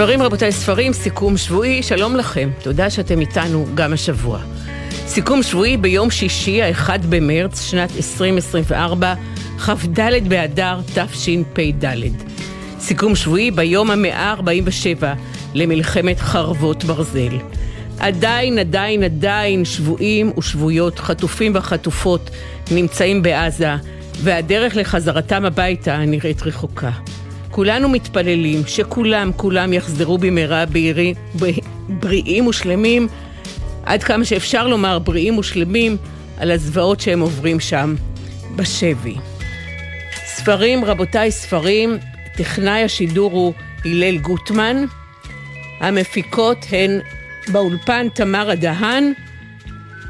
ספרים רבותיי, ספרים, סיכום שבועי, שלום לכם, תודה שאתם איתנו גם השבוע. סיכום שבועי ביום שישי, ה-1 במרץ, שנת 2024, כ"ד באדר תשפ"ד. סיכום שבועי ביום ה-147 למלחמת חרבות ברזל. עדיין, עדיין, עדיין שבויים ושבויות, חטופים וחטופות נמצאים בעזה, והדרך לחזרתם הביתה נראית רחוקה. כולנו מתפללים שכולם, כולם יחזרו במהרה בעירי, בריאים ושלמים, עד כמה שאפשר לומר בריאים ושלמים, על הזוועות שהם עוברים שם בשבי. ספרים, רבותיי, ספרים, טכנאי השידור הוא הלל גוטמן, המפיקות הן באולפן תמרה דהן,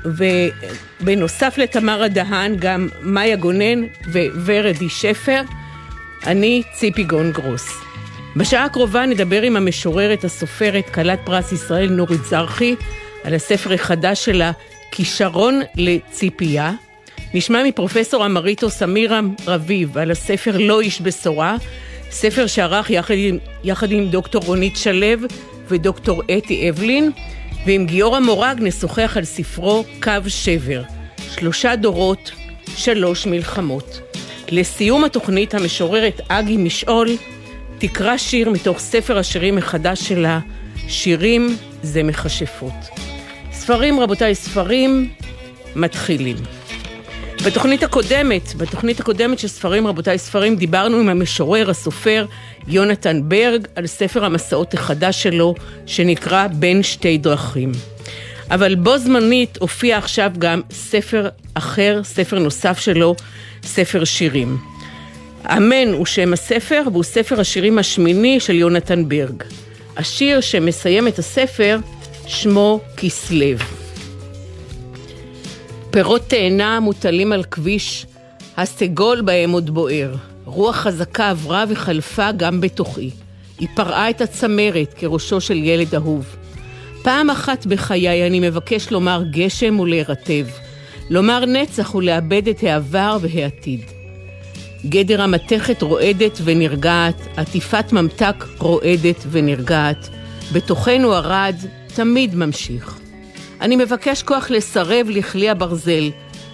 ובנוסף לתמרה דהן גם מאיה גונן וורדי שפר. אני ציפי גון גרוס. בשעה הקרובה נדבר עם המשוררת, הסופרת, כלת פרס ישראל נורית זרחי, על הספר החדש שלה, כישרון לציפייה. נשמע מפרופסור אמריטוס אמירה רביב על הספר לא איש בשורה, ספר שערך יחד עם, יחד עם דוקטור רונית שלו ודוקטור אתי אבלין, ועם גיורא מורג נשוחח על ספרו קו שבר, שלושה דורות, שלוש מלחמות. לסיום התוכנית המשוררת אגי משעול תקרא שיר מתוך ספר השירים החדש שלה, שירים זה מכשפות. ספרים, רבותיי, ספרים מתחילים. בתוכנית הקודמת, בתוכנית הקודמת של ספרים, רבותיי, ספרים, דיברנו עם המשורר, הסופר, יונתן ברג, על ספר המסעות החדש שלו, שנקרא בין שתי דרכים. אבל בו זמנית הופיע עכשיו גם ספר אחר, ספר נוסף שלו, ספר שירים. אמן הוא שם הספר, והוא ספר השירים השמיני של יונתן ברג. השיר שמסיים את הספר, שמו כסלו. פירות תאנה מוטלים על כביש, הסגול בהם עוד בוער. רוח חזקה עברה וחלפה גם בתוכי. היא פרעה את הצמרת כראשו של ילד אהוב. פעם אחת בחיי אני מבקש לומר גשם ולהירטב, לומר נצח ולאבד את העבר והעתיד. גדר המתכת רועדת ונרגעת, עטיפת ממתק רועדת ונרגעת, בתוכנו ארד תמיד ממשיך. אני מבקש כוח לסרב לכלי הברזל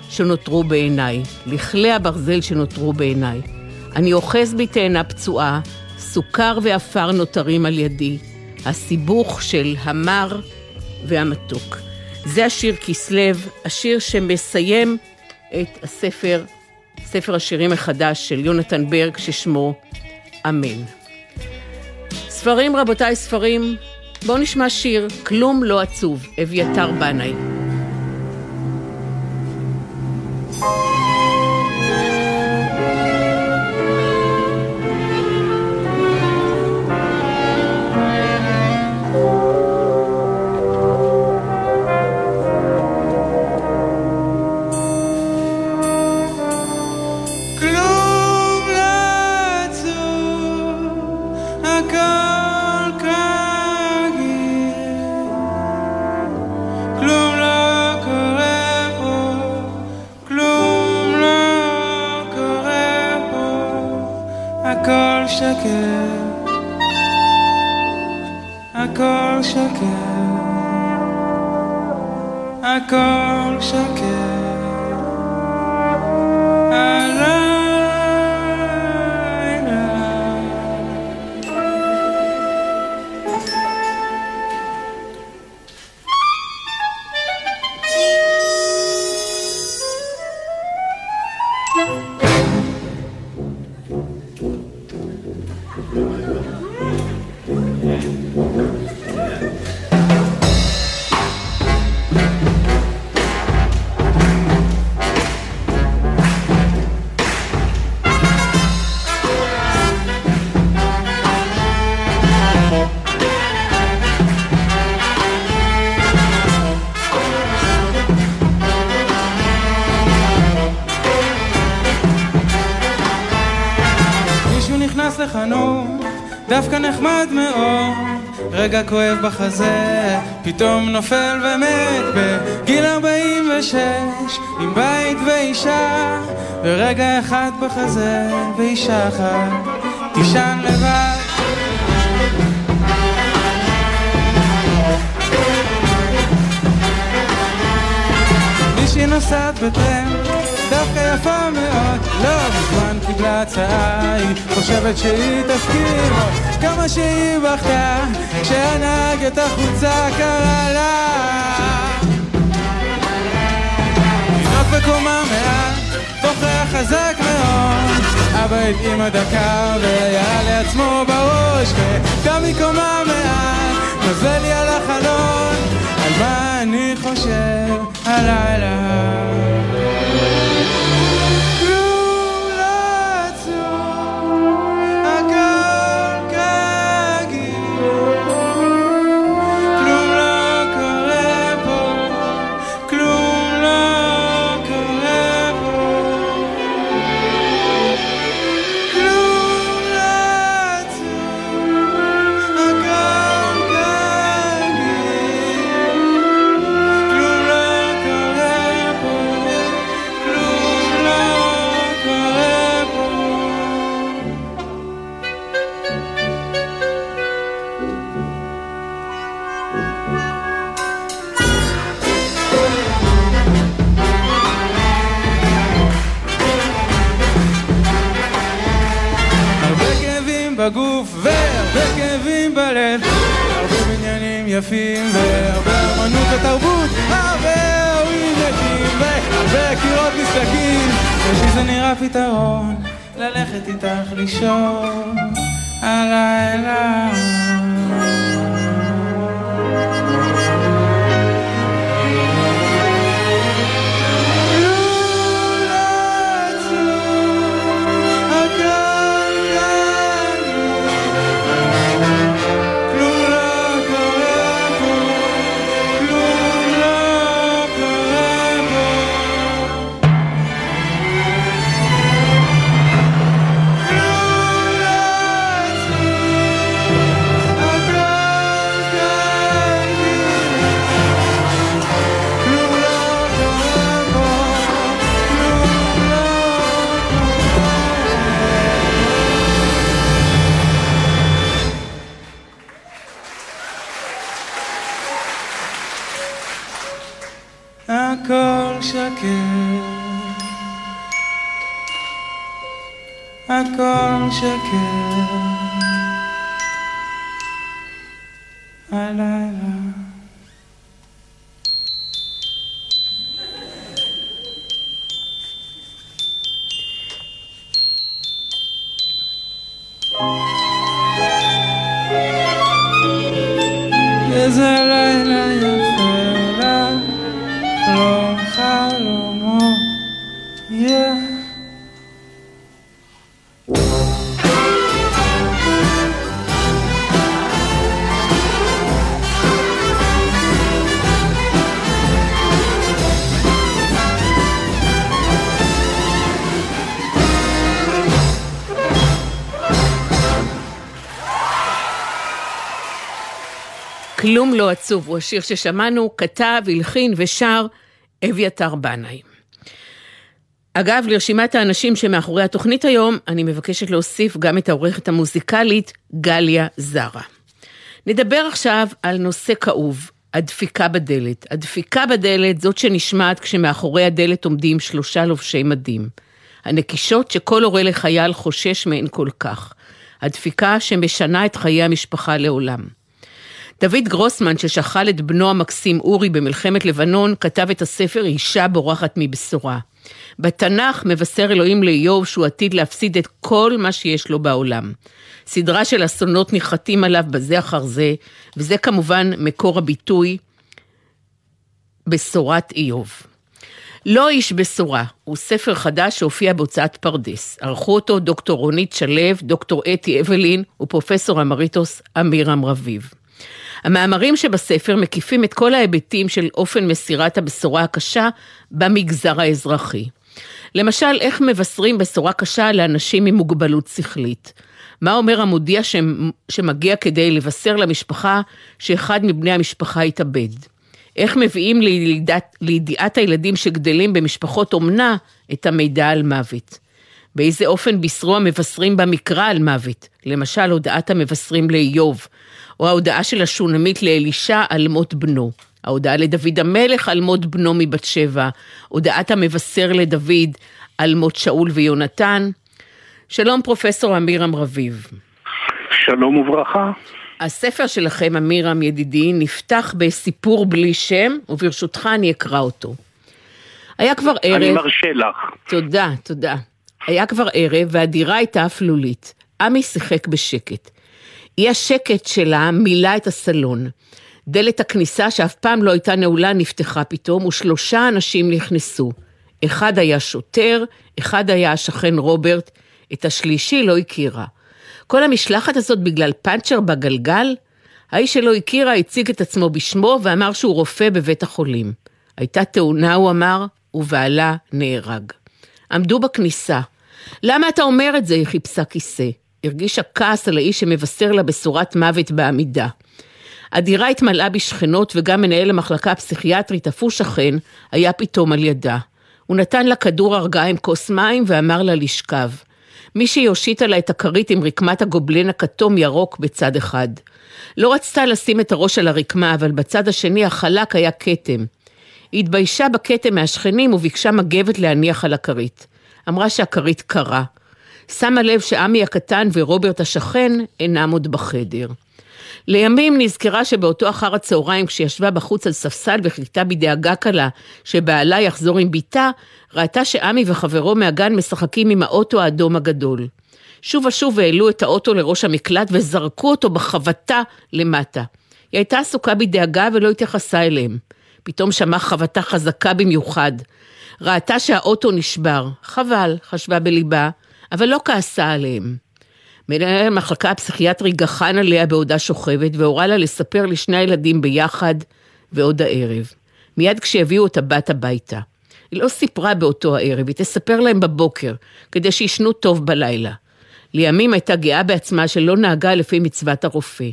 שנותרו בעיניי, לכלי הברזל שנותרו בעיניי. אני אוחז בי תאנה פצועה, סוכר ועפר נותרים על ידי, הסיבוך של המר והמתוק. זה השיר כסלו, השיר שמסיים את הספר, ספר השירים החדש של יונתן ברג, ששמו אמן. ספרים, רבותיי, ספרים, בואו נשמע שיר, כלום לא עצוב, אביתר בנאי. רגע בחזה, ואישה אחת תישן לבד. מישהי נוסעת בטרם, דווקא יפה מאוד, לא בזמן קיבלה הצעה, היא חושבת שהיא תזכיר כמה שהיא בכתה, כשהנהג את החוצה קרא לה. לנהוג בקומה מעט בוכה חזק מאוד, אבא התאים הדקה וירה לעצמו בראש, וגם מקומה מעל, נוזל לי על החלון, על מה אני חושב הלילה. יפים והרבה אמנות ותרבות הרבה הורים מתים והרבה קירות משחקים לי זה נראה פתרון ללכת איתך לישון הלילה לא עצוב הוא השיר ששמענו, כתב, הלחין ושר אביתר בנאי. אגב, לרשימת האנשים שמאחורי התוכנית היום, אני מבקשת להוסיף גם את העורכת המוזיקלית גליה זרה. נדבר עכשיו על נושא כאוב, הדפיקה בדלת. הדפיקה בדלת זאת שנשמעת כשמאחורי הדלת עומדים שלושה לובשי מדים. הנקישות שכל הורה לחייל חושש מהן כל כך. הדפיקה שמשנה את חיי המשפחה לעולם. דוד גרוסמן, ששכל את בנו המקסים אורי במלחמת לבנון, כתב את הספר אישה בורחת מבשורה. בתנ"ך מבשר אלוהים לאיוב שהוא עתיד להפסיד את כל מה שיש לו בעולם. סדרה של אסונות ניחתים עליו בזה אחר זה, וזה כמובן מקור הביטוי בשורת איוב. לא איש בשורה, הוא ספר חדש שהופיע בהוצאת פרדס. ערכו אותו דוקטור רונית שלו, דוקטור אתי אבלין ופרופסור אמריטוס אמירם רביב. המאמרים שבספר מקיפים את כל ההיבטים של אופן מסירת הבשורה הקשה במגזר האזרחי. למשל, איך מבשרים בשורה קשה לאנשים עם מוגבלות שכלית. מה אומר המודיע שמגיע כדי לבשר למשפחה שאחד מבני המשפחה התאבד? איך מביאים לידיעת, לידיעת הילדים שגדלים במשפחות אומנה את המידע על מוות? באיזה אופן בישרו המבשרים במקרא על מוות? למשל, הודעת המבשרים לאיוב, או ההודעה של השונמית לאלישע על מות בנו. ההודעה לדוד המלך על מות בנו מבת שבע, הודעת המבשר לדוד על מות שאול ויונתן. שלום פרופסור עמירם רביב. שלום וברכה. הספר שלכם, עמירם ידידי, נפתח בסיפור בלי שם, וברשותך אני אקרא אותו. היה כבר ערב... אני מרשה לך. תודה, תודה. היה כבר ערב והדירה הייתה אפלולית. עמי שיחק בשקט. אי השקט שלה מילא את הסלון. דלת הכניסה שאף פעם לא הייתה נעולה נפתחה פתאום ושלושה אנשים נכנסו. אחד היה שוטר, אחד היה השכן רוברט, את השלישי לא הכירה. כל המשלחת הזאת בגלל פאנצ'ר בגלגל? האיש שלא הכירה הציג את עצמו בשמו ואמר שהוא רופא בבית החולים. הייתה תאונה, הוא אמר, ובעלה נהרג. עמדו בכניסה. למה אתה אומר את זה? היא חיפשה כיסא. הרגישה כעס על האיש שמבשר לה בשורת מוות בעמידה. הדירה התמלאה בשכנות וגם מנהל המחלקה הפסיכיאטרית, אף הוא שכן, היה פתאום על ידה. הוא נתן לה כדור הרגעה עם כוס מים ואמר לה לשכב. מישהי הושיטה לה את הכרית עם רקמת הגובלן הכתום ירוק בצד אחד. לא רצתה לשים את הראש על הרקמה, אבל בצד השני החלק היה כתם. היא התביישה בכתם מהשכנים וביקשה מגבת להניח על הכרית. אמרה שהכרית קרה. שמה לב שעמי הקטן ורוברט השכן אינם עוד בחדר. לימים נזכרה שבאותו אחר הצהריים כשישבה בחוץ על ספסל וחיכתה בדאגה קלה שבעלה יחזור עם בתה, ראתה שעמי וחברו מהגן משחקים עם האוטו האדום הגדול. שוב ושוב העלו את האוטו לראש המקלט וזרקו אותו בחבטה למטה. היא הייתה עסוקה בדאגה ולא התייחסה אליהם. פתאום שמעה חבטה חזקה במיוחד. ראתה שהאוטו נשבר. חבל, חשבה בליבה, אבל לא כעסה עליהם. מנהל המחלקה הפסיכיאטרי גחן עליה בעודה שוכבת והורה לה לספר לשני הילדים ביחד ועוד הערב. מיד כשיביאו את הבת הביתה. היא לא סיפרה באותו הערב, היא תספר להם בבוקר, כדי שישנו טוב בלילה. לימים הייתה גאה בעצמה שלא נהגה לפי מצוות הרופא.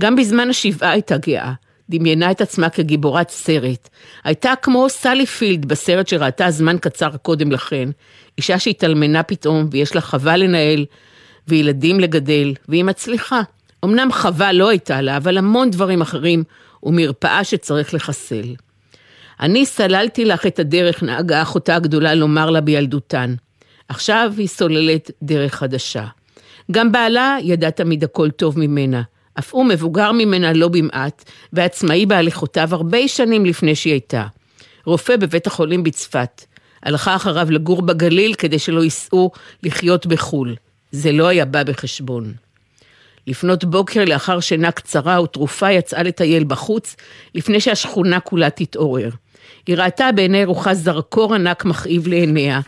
גם בזמן השבעה הייתה גאה. דמיינה את עצמה כגיבורת סרט. הייתה כמו סלי פילד בסרט שראתה זמן קצר קודם לכן. אישה שהתאלמנה פתאום ויש לה חווה לנהל וילדים לגדל, והיא מצליחה. אמנם חווה לא הייתה לה, אבל המון דברים אחרים ומרפאה שצריך לחסל. אני סללתי לך את הדרך, נהגה אחותה הגדולה לומר לה בילדותן. עכשיו היא סוללת דרך חדשה. גם בעלה ידע תמיד הכל טוב ממנה. אף הוא מבוגר ממנה לא במעט, ועצמאי בהליכותיו הרבה שנים לפני שהיא הייתה. רופא בבית החולים בצפת. הלכה אחריו לגור בגליל כדי שלא ייסעו לחיות בחו"ל. זה לא היה בא בחשבון. לפנות בוקר לאחר שינה קצרה ותרופה יצאה לטייל בחוץ, לפני שהשכונה כולה תתעורר. היא ראתה בעיני רוחה זרקור ענק מכאיב לעיניה,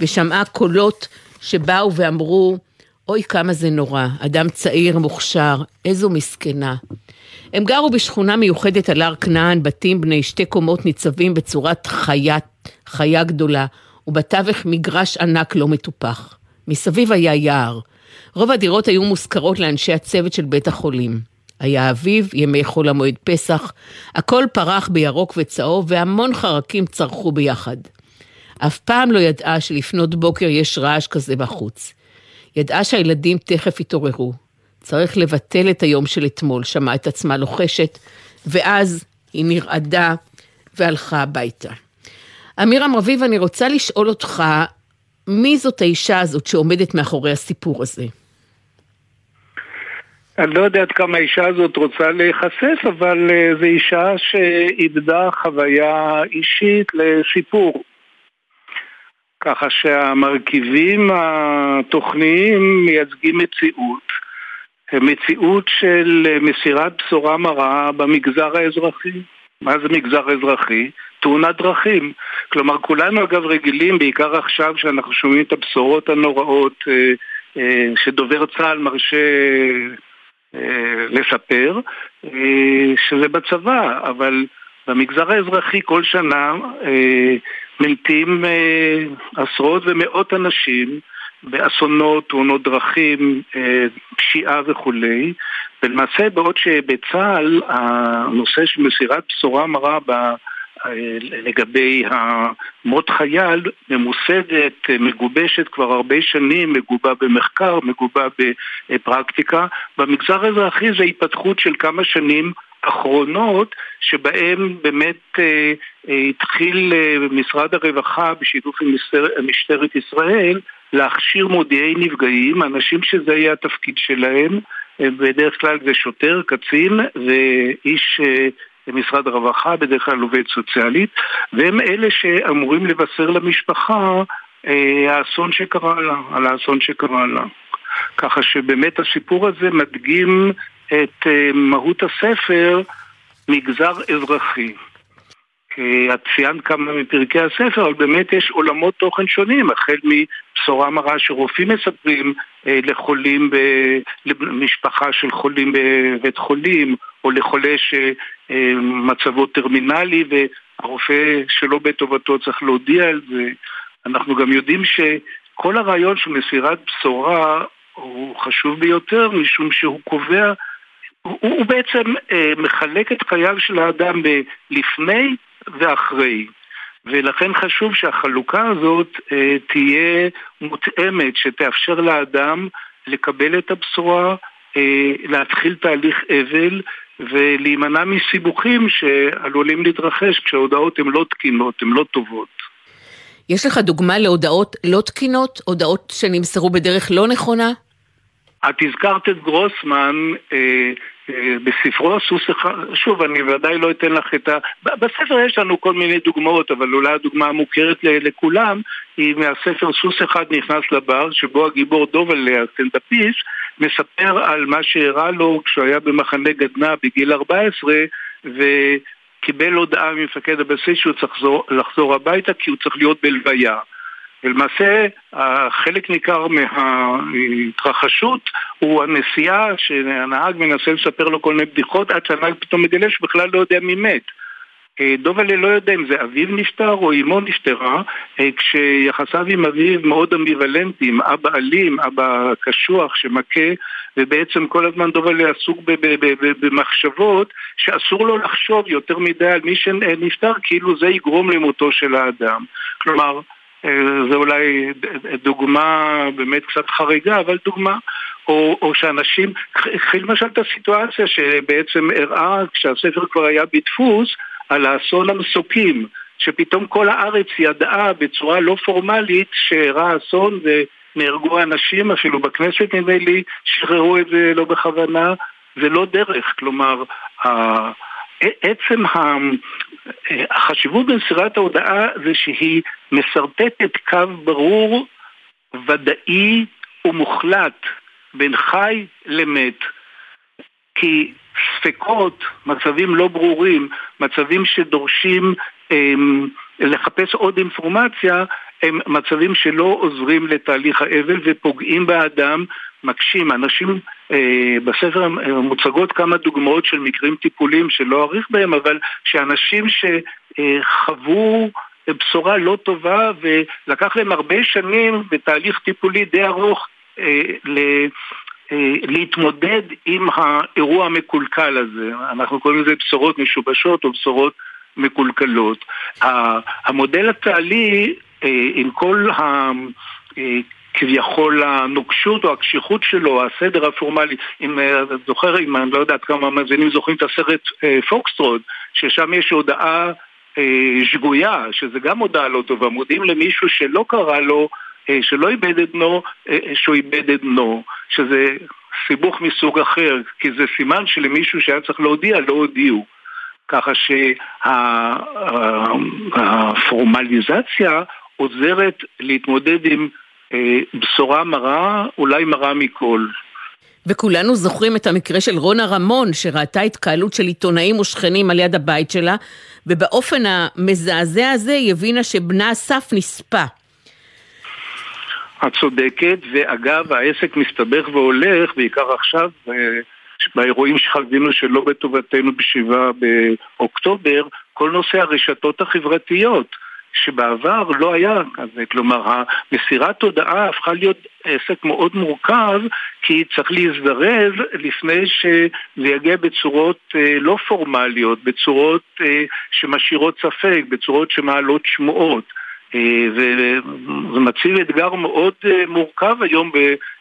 ושמעה קולות שבאו ואמרו, אוי כמה זה נורא, אדם צעיר, מוכשר, איזו מסכנה. הם גרו בשכונה מיוחדת על הר כנען, בתים בני שתי קומות ניצבים בצורת חיית, חיה גדולה, ובתווך מגרש ענק לא מטופח. מסביב היה יער. רוב הדירות היו מושכרות לאנשי הצוות של בית החולים. היה אביב, ימי חול המועד פסח, הכל פרח בירוק וצהוב והמון חרקים צרחו ביחד. אף פעם לא ידעה שלפנות בוקר יש רעש כזה בחוץ. ידעה שהילדים תכף יתעוררו. צריך לבטל את היום של אתמול, שמעה את עצמה לוחשת, ואז היא נרעדה והלכה הביתה. אמירם רביב, אני רוצה לשאול אותך, מי זאת האישה הזאת שעומדת מאחורי הסיפור הזה? אני לא יודע עד כמה האישה הזאת רוצה להיחשף, אבל uh, זו אישה שאיבדה חוויה אישית לסיפור. ככה שהמרכיבים התוכניים מייצגים מציאות. מציאות של מסירת בשורה מרה במגזר האזרחי. מה זה מגזר אזרחי? תאונת דרכים. כלומר, כולנו אגב רגילים, בעיקר עכשיו שאנחנו שומעים את הבשורות הנוראות אה, אה, שדובר צה"ל מרשה אה, לספר, שזה בצבא, אבל במגזר האזרחי כל שנה מתים עשרות ומאות אנשים באסונות, תאונות דרכים, פשיעה וכולי, ולמעשה בעוד שבצה"ל הנושא של מסירת בשורה מרה לגבי המות חייל ממוסדת, מגובשת כבר הרבה שנים, מגובה במחקר, מגובה בפרקטיקה. במגזר האזרחי זה התפתחות של כמה שנים אחרונות שבהם באמת אה, אה, התחיל אה, משרד הרווחה בשיתוף עם משטר, משטרת ישראל להכשיר מודיעי נפגעים, אנשים שזה יהיה התפקיד שלהם, אה, בדרך כלל זה שוטר, קצין ואיש אה, משרד הרווחה, בדרך כלל עובד סוציאלית, והם אלה שאמורים לבשר למשפחה אה, האסון שקרה לה, על האסון שקרה לה. ככה שבאמת הסיפור הזה מדגים את אה, מהות הספר מגזר אזרחי. את ציינת כמה מפרקי הספר, אבל באמת יש עולמות תוכן שונים, החל מבשורה מרה שרופאים מספרים אה, לחולים. למשפחה של חולים בבית חולים, או לחולה שמצבו טרמינלי והרופא שלא בטובתו צריך להודיע על זה. אנחנו גם יודעים שכל הרעיון של מסירת בשורה הוא חשוב ביותר, משום שהוא קובע, הוא, הוא בעצם אה, מחלק את חייו של האדם בלפני ואחרי. ולכן חשוב שהחלוקה הזאת אה, תהיה מותאמת, שתאפשר לאדם לקבל את הבשורה, אה, להתחיל תהליך אבל ולהימנע מסיבוכים שעלולים להתרחש כשההודעות הן לא תקינות, הן לא טובות. יש לך דוגמה להודעות לא תקינות? הודעות שנמסרו בדרך לא נכונה? את הזכרת את גרוסמן אה, אה, בספרו סוס אחד, שוב, אני ודאי לא אתן לך את ה... בספר יש לנו כל מיני דוגמאות, אבל אולי הדוגמה המוכרת לכולם היא מהספר סוס אחד נכנס לבר, שבו הגיבור דובל, הסטנדאפיסט, מספר על מה שאירע לו כשהוא היה במחנה גדנ"ע בגיל 14, וקיבל הודעה ממפקד הבסיס שהוא צריך לחזור, לחזור הביתה כי הוא צריך להיות בלוויה. ולמעשה חלק ניכר מההתרחשות הוא הנסיעה שהנהג מנסה לספר לו כל מיני בדיחות עד שהנהג פתאום מגלה שבכלל לא יודע מי מת. אה, דובלה לא יודע אם זה אביו נפטר או אמו נפטרה, אה, כשיחסיו עם אביו מאוד אמביוולנטיים, אבא אלים, אבא קשוח שמכה, ובעצם כל הזמן דובלה עסוק במחשבות שאסור לו לחשוב יותר מדי על מי שנפטר, כאילו זה יגרום למותו של האדם. כלומר, אה, זה אולי דוגמה באמת קצת חריגה, אבל דוגמה. או, או שאנשים, קחי למשל את הסיטואציה שבעצם הראה כשהספר כבר היה בדפוס על האסון המסוקים, שפתאום כל הארץ ידעה בצורה לא פורמלית שאירע אסון ונהרגו אנשים, אפילו בכנסת נדמה לי, שחררו את זה לא בכוונה, זה לא דרך, כלומר, עצם החשיבות במסירת ההודעה זה שהיא משרטטת קו ברור, ודאי ומוחלט בין חי למת. כי ספקות, מצבים לא ברורים, מצבים שדורשים הם, לחפש עוד אינפורמציה, הם מצבים שלא עוזרים לתהליך האבל ופוגעים באדם, מקשים. אנשים, אה, בספר מוצגות כמה דוגמאות של מקרים טיפוליים שלא אאריך בהם, אבל שאנשים שחוו בשורה לא טובה ולקח להם הרבה שנים בתהליך טיפולי די ארוך אה, אה, להתמודד עם האירוע המקולקל הזה. אנחנו קוראים לזה בשורות משובשות או בשורות מקולקלות. המודל הצה"לי, אה, עם כל. כביכול הנוקשות או הקשיחות שלו, הסדר הפורמלי, אם אתה זוכר, אם אני לא יודעת כמה מאזינים זוכרים את הסרט פוקסטרוט, ששם יש הודעה שגויה, שזה גם הודעה לא טובה, מודיעים למישהו שלא קרה לו אה, שלא איבד את בנו, אה, אה, שהוא איבד את בנו, שזה סיבוך מסוג אחר, כי זה סימן שלמישהו שהיה צריך להודיע, לא הודיעו. ככה שהפורמליזציה עוזרת להתמודד עם בשורה מרה, אולי מרה מכל. וכולנו זוכרים את המקרה של רונה רמון, שראתה התקהלות של עיתונאים ושכנים על יד הבית שלה, ובאופן המזעזע הזה היא הבינה שבנה אסף נספה. את צודקת, ואגב, העסק מסתבך והולך, בעיקר עכשיו, אה, באירועים שחווינו שלא בטובתנו בשבעה באוקטובר, כל נושא הרשתות החברתיות. שבעבר לא היה כזה, כלומר מסירת הודעה הפכה להיות עסק מאוד מורכב כי צריך להזדרז לפני שזה יגיע בצורות אה, לא פורמליות, בצורות אה, שמשאירות ספק, בצורות שמעלות שמועות. אה, וזה מציב אתגר מאוד אה, מורכב היום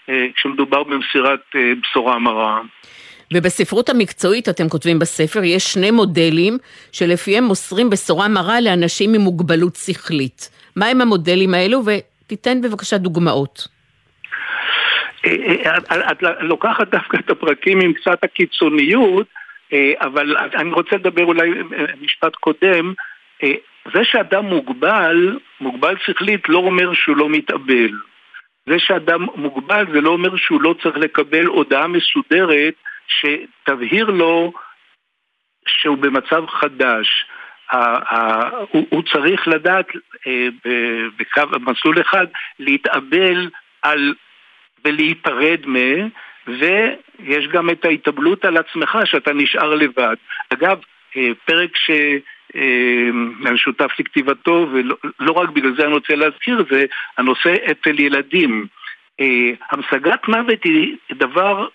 אה, כשמדובר במסירת בשורה מרה. ובספרות המקצועית, אתם כותבים בספר, יש שני מודלים שלפיהם מוסרים בשורה מרה לאנשים עם מוגבלות שכלית. מהם המודלים האלו? ותיתן בבקשה דוגמאות. את לוקחת דווקא את הפרקים עם קצת הקיצוניות, אבל אני רוצה לדבר אולי משפט קודם. זה שאדם מוגבל, מוגבל שכלית, לא אומר שהוא לא מתאבל. זה שאדם מוגבל זה לא אומר שהוא לא צריך לקבל הודעה מסודרת שתבהיר לו שהוא במצב חדש. הוא צריך לדעת אה, בקו, במסלול אחד להתאבל על ולהיפרד מ... ויש גם את ההתאבלות על עצמך שאתה נשאר לבד. אגב, אה, פרק ש... אה, לכתיבתו, ולא לא רק בגלל זה אני רוצה להזכיר, זה הנושא אצל ילדים. המשגת מוות היא דבר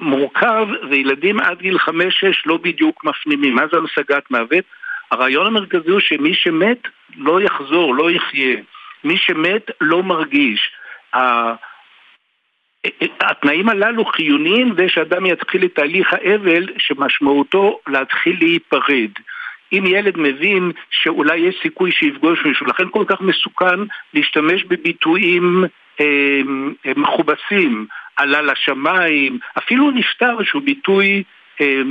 מורכב, וילדים עד גיל חמש-שש לא בדיוק מפנימים. מה זה המשגת מוות? הרעיון המרכזי הוא שמי שמת לא יחזור, לא יחיה. מי שמת לא מרגיש. התנאים הללו חיוניים כדי שאדם יתחיל את תהליך האבל שמשמעותו להתחיל להיפרד. אם ילד מבין שאולי יש סיכוי שיפגוש מישהו, לכן כל כך מסוכן להשתמש בביטויים אה, מכובסים, עלה לשמיים, אפילו נפטר שהוא ביטוי אה,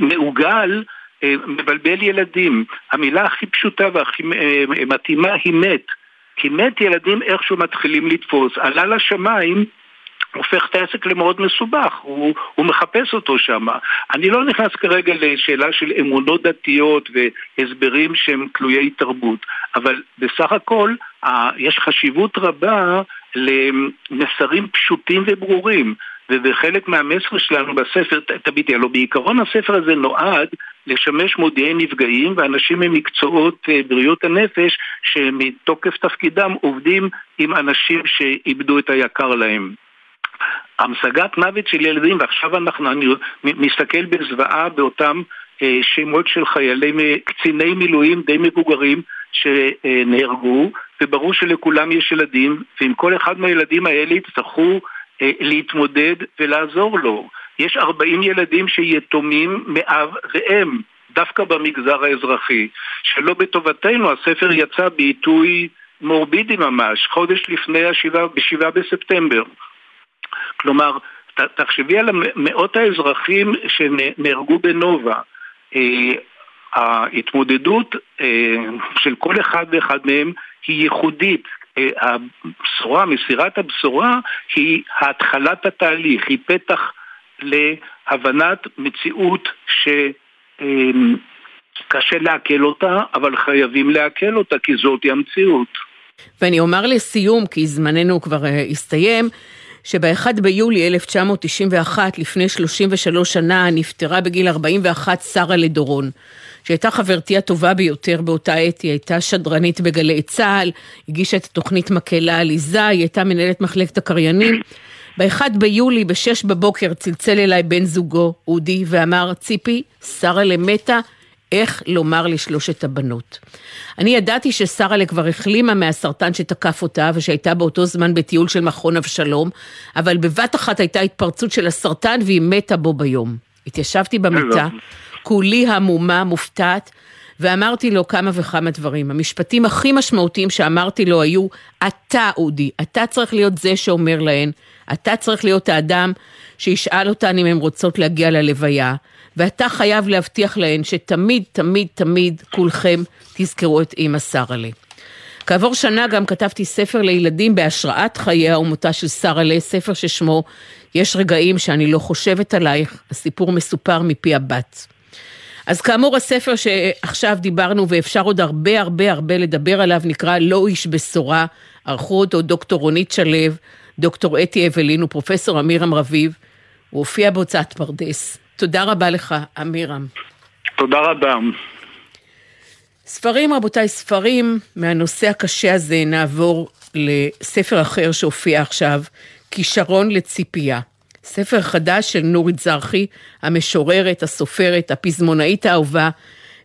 מעוגל, אה, מבלבל ילדים. המילה הכי פשוטה והכי אה, מתאימה היא מת. כי מת ילדים איכשהו מתחילים לתפוס. עלה לשמיים הופך את העסק למאוד מסובך, הוא, הוא מחפש אותו שם. אני לא נכנס כרגע לשאלה של אמונות דתיות והסברים שהם תלויי תרבות, אבל בסך הכל יש חשיבות רבה למסרים פשוטים וברורים. ובחלק מהמסר שלנו בספר, תביטי, הלוא בעיקרון הספר הזה נועד לשמש מודיעי נפגעים ואנשים ממקצועות אה, בריאות הנפש שמתוקף תפקידם עובדים עם אנשים שאיבדו את היקר להם. המשגת מוות של ילדים, ועכשיו אנחנו, אני מסתכל בזוועה באותם אה, שמות של חיילי, קציני מילואים די מבוגרים שנהרגו, וברור שלכולם יש ילדים, ועם כל אחד מהילדים האלה יצטרכו אה, להתמודד ולעזור לו. יש 40 ילדים שיתומים מאב ואם, דווקא במגזר האזרחי, שלא בטובתנו, הספר יצא בעיתוי מורבידי ממש, חודש לפני השבעה, בשבעה בספטמבר. כלומר, תחשבי על מאות האזרחים שנהרגו בנובה. אה, ההתמודדות אה, של כל אחד ואחד מהם היא ייחודית. אה, הבשורה, מסירת הבשורה, היא התחלת התהליך, היא פתח להבנת מציאות שקשה לעכל אותה, אבל חייבים לעכל אותה, כי זאת המציאות. ואני אומר לסיום, כי זמננו כבר הסתיים, שב-1 ביולי 1991, לפני 33 שנה, נפטרה בגיל 41 שרה לדורון, שהייתה חברתי הטובה ביותר באותה עת, היא הייתה שדרנית בגלי צה"ל, הגישה את התוכנית מקהלה עליזה, היא הייתה מנהלת מחלקת הקריינים. ב-1 ביולי, ב-6 בבוקר, צלצל אליי בן זוגו, אודי, ואמר, ציפי, שרה למתה, איך לומר לשלושת הבנות. אני ידעתי ששרה כבר החלימה מהסרטן שתקף אותה ושהייתה באותו זמן בטיול של מכון אבשלום, אבל בבת אחת הייתה התפרצות של הסרטן והיא מתה בו ביום. התיישבתי במיטה, כולי המומה, מופתעת, ואמרתי לו כמה וכמה דברים. המשפטים הכי משמעותיים שאמרתי לו היו, אתה אודי, אתה צריך להיות זה שאומר להן, אתה צריך להיות האדם שישאל אותן אם הן רוצות להגיע ללוויה, ואתה חייב להבטיח להן שתמיד, תמיד, תמיד כולכם תזכרו את אימא שרלה. כעבור שנה גם כתבתי ספר לילדים בהשראת חייה ומותה של שרלה, ספר ששמו "יש רגעים שאני לא חושבת עלייך", הסיפור מסופר מפי הבת. אז כאמור הספר שעכשיו דיברנו ואפשר עוד הרבה הרבה הרבה לדבר עליו נקרא לא איש בשורה, ערכו אותו דוקטור רונית שלו, דוקטור אתי אבלין ופרופסור אמירם רביב, הוא הופיע בהוצאת פרדס. תודה רבה לך, אמירם. תודה רבה. ספרים, רבותיי, ספרים, מהנושא הקשה הזה נעבור לספר אחר שהופיע עכשיו, כישרון לציפייה. ספר חדש של נורית זרחי, המשוררת, הסופרת, הפזמונאית האהובה,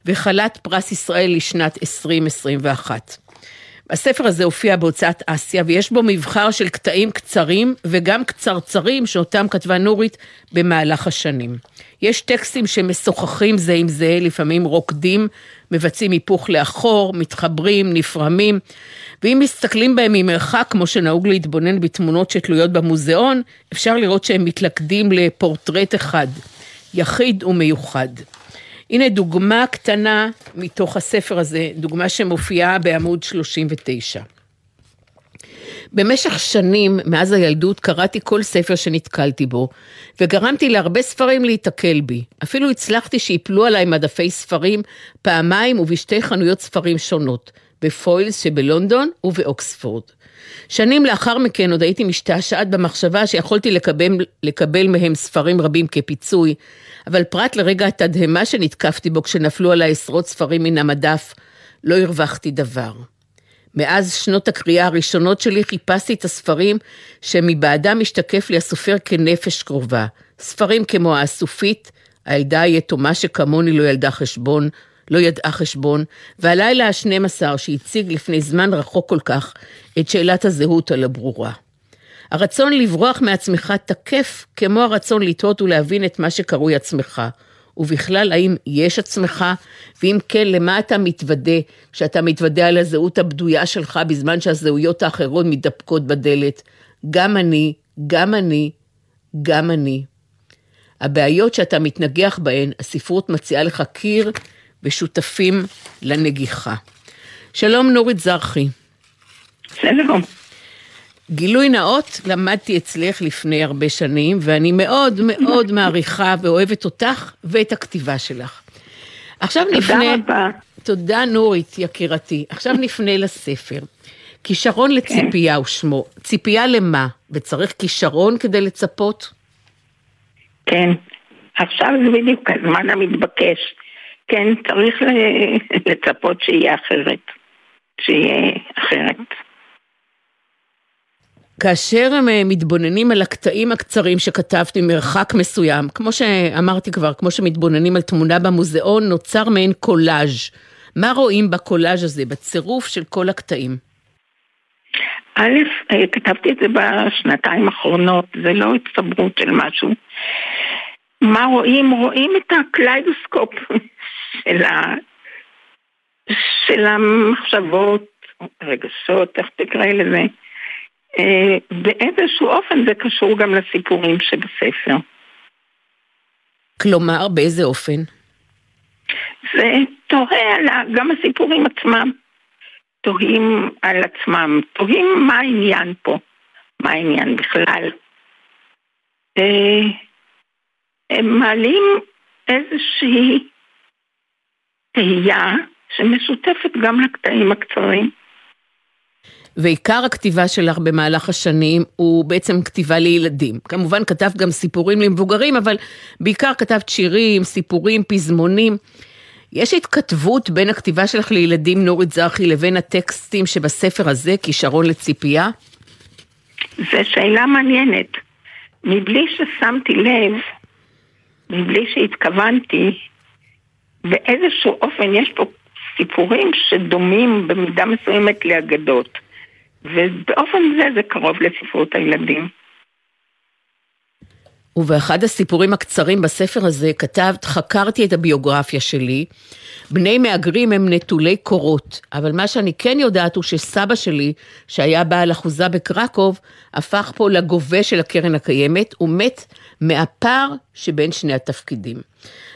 וכלת פרס ישראל לשנת 2021. הספר הזה הופיע בהוצאת אסיה, ויש בו מבחר של קטעים קצרים וגם קצרצרים שאותם כתבה נורית במהלך השנים. יש טקסטים שמשוחחים זה עם זה, לפעמים רוקדים, מבצעים היפוך לאחור, מתחברים, נפרמים, ואם מסתכלים בהם ממרחק, כמו שנהוג להתבונן בתמונות שתלויות במוזיאון, אפשר לראות שהם מתלכדים לפורטרט אחד, יחיד ומיוחד. הנה דוגמה קטנה מתוך הספר הזה, דוגמה שמופיעה בעמוד 39. במשך שנים, מאז הילדות, קראתי כל ספר שנתקלתי בו, וגרמתי להרבה ספרים להיתקל בי. אפילו הצלחתי שיפלו עליי מדפי ספרים פעמיים ובשתי חנויות ספרים שונות, בפוילס שבלונדון ובאוקספורד. שנים לאחר מכן עוד הייתי משתעשעת במחשבה שיכולתי לקבל, לקבל מהם ספרים רבים כפיצוי, אבל פרט לרגע התדהמה שנתקפתי בו כשנפלו עליי עשרות ספרים מן המדף, לא הרווחתי דבר. מאז שנות הקריאה הראשונות שלי חיפשתי את הספרים שמבעדם משתקף לי הסופר כנפש קרובה. ספרים כמו האסופית, הילדה היתומה שכמוני לא ילדה חשבון, לא ידעה חשבון, והלילה ה-12 שהציג לפני זמן רחוק כל כך את שאלת הזהות הלא ברורה. הרצון לברוח מעצמך תקף כמו הרצון לטעות ולהבין את מה שקרוי עצמך. ובכלל, האם יש עצמך? ואם כן, למה אתה מתוודה כשאתה מתוודה על הזהות הבדויה שלך בזמן שהזהויות האחרות מתדפקות בדלת? גם אני, גם אני, גם אני. הבעיות שאתה מתנגח בהן, הספרות מציעה לך קיר ושותפים לנגיחה. שלום נורית זרחי. שלום. גילוי נאות, למדתי אצלך לפני הרבה שנים, ואני מאוד מאוד מעריכה ואוהבת אותך ואת הכתיבה שלך. עכשיו תודה נפנה... רבה. תודה נורית, יקירתי. עכשיו נפנה לספר. כישרון לציפייה הוא שמו. ציפייה למה? וצריך כישרון כדי לצפות? כן, עכשיו זה בדיוק הזמן המתבקש. כן, צריך לצפות שיהיה אחרת. שיהיה אחרת. כאשר הם אה, מתבוננים על הקטעים הקצרים שכתבת ממרחק מסוים, כמו שאמרתי כבר, כמו שמתבוננים על תמונה במוזיאון, נוצר מעין קולאז'. מה רואים בקולאז' הזה, בצירוף של כל הקטעים? א', אה, כתבתי את זה בשנתיים האחרונות, זה לא הצטברות של משהו. מה רואים? רואים את הקליידוסקופ של, ה... של המחשבות, רגשות, איך תקראי לזה. אה, באיזשהו אופן זה קשור גם לסיפורים שבספר. כלומר, באיזה אופן? זה תוהה על גם הסיפורים עצמם. תוהים על עצמם, תוהים מה העניין פה, מה העניין בכלל. אה, הם מעלים איזושהי תהייה שמשותפת גם לקטעים הקצרים. ועיקר הכתיבה שלך במהלך השנים הוא בעצם כתיבה לילדים. כמובן כתבת גם סיפורים למבוגרים, אבל בעיקר כתבת שירים, סיפורים, פזמונים. יש התכתבות בין הכתיבה שלך לילדים, נורית זרחי, לבין הטקסטים שבספר הזה, כישרון לציפייה? זו שאלה מעניינת. מבלי ששמתי לב, מבלי שהתכוונתי, באיזשהו אופן יש פה סיפורים שדומים במידה מסוימת לאגדות. ובאופן זה זה קרוב לספרות הילדים. ובאחד הסיפורים הקצרים בספר הזה כתבת, חקרתי את הביוגרפיה שלי. בני מהגרים הם נטולי קורות, אבל מה שאני כן יודעת הוא שסבא שלי, שהיה בעל אחוזה בקרקוב, הפך פה לגובה של הקרן הקיימת, ומת מהפער שבין שני התפקידים.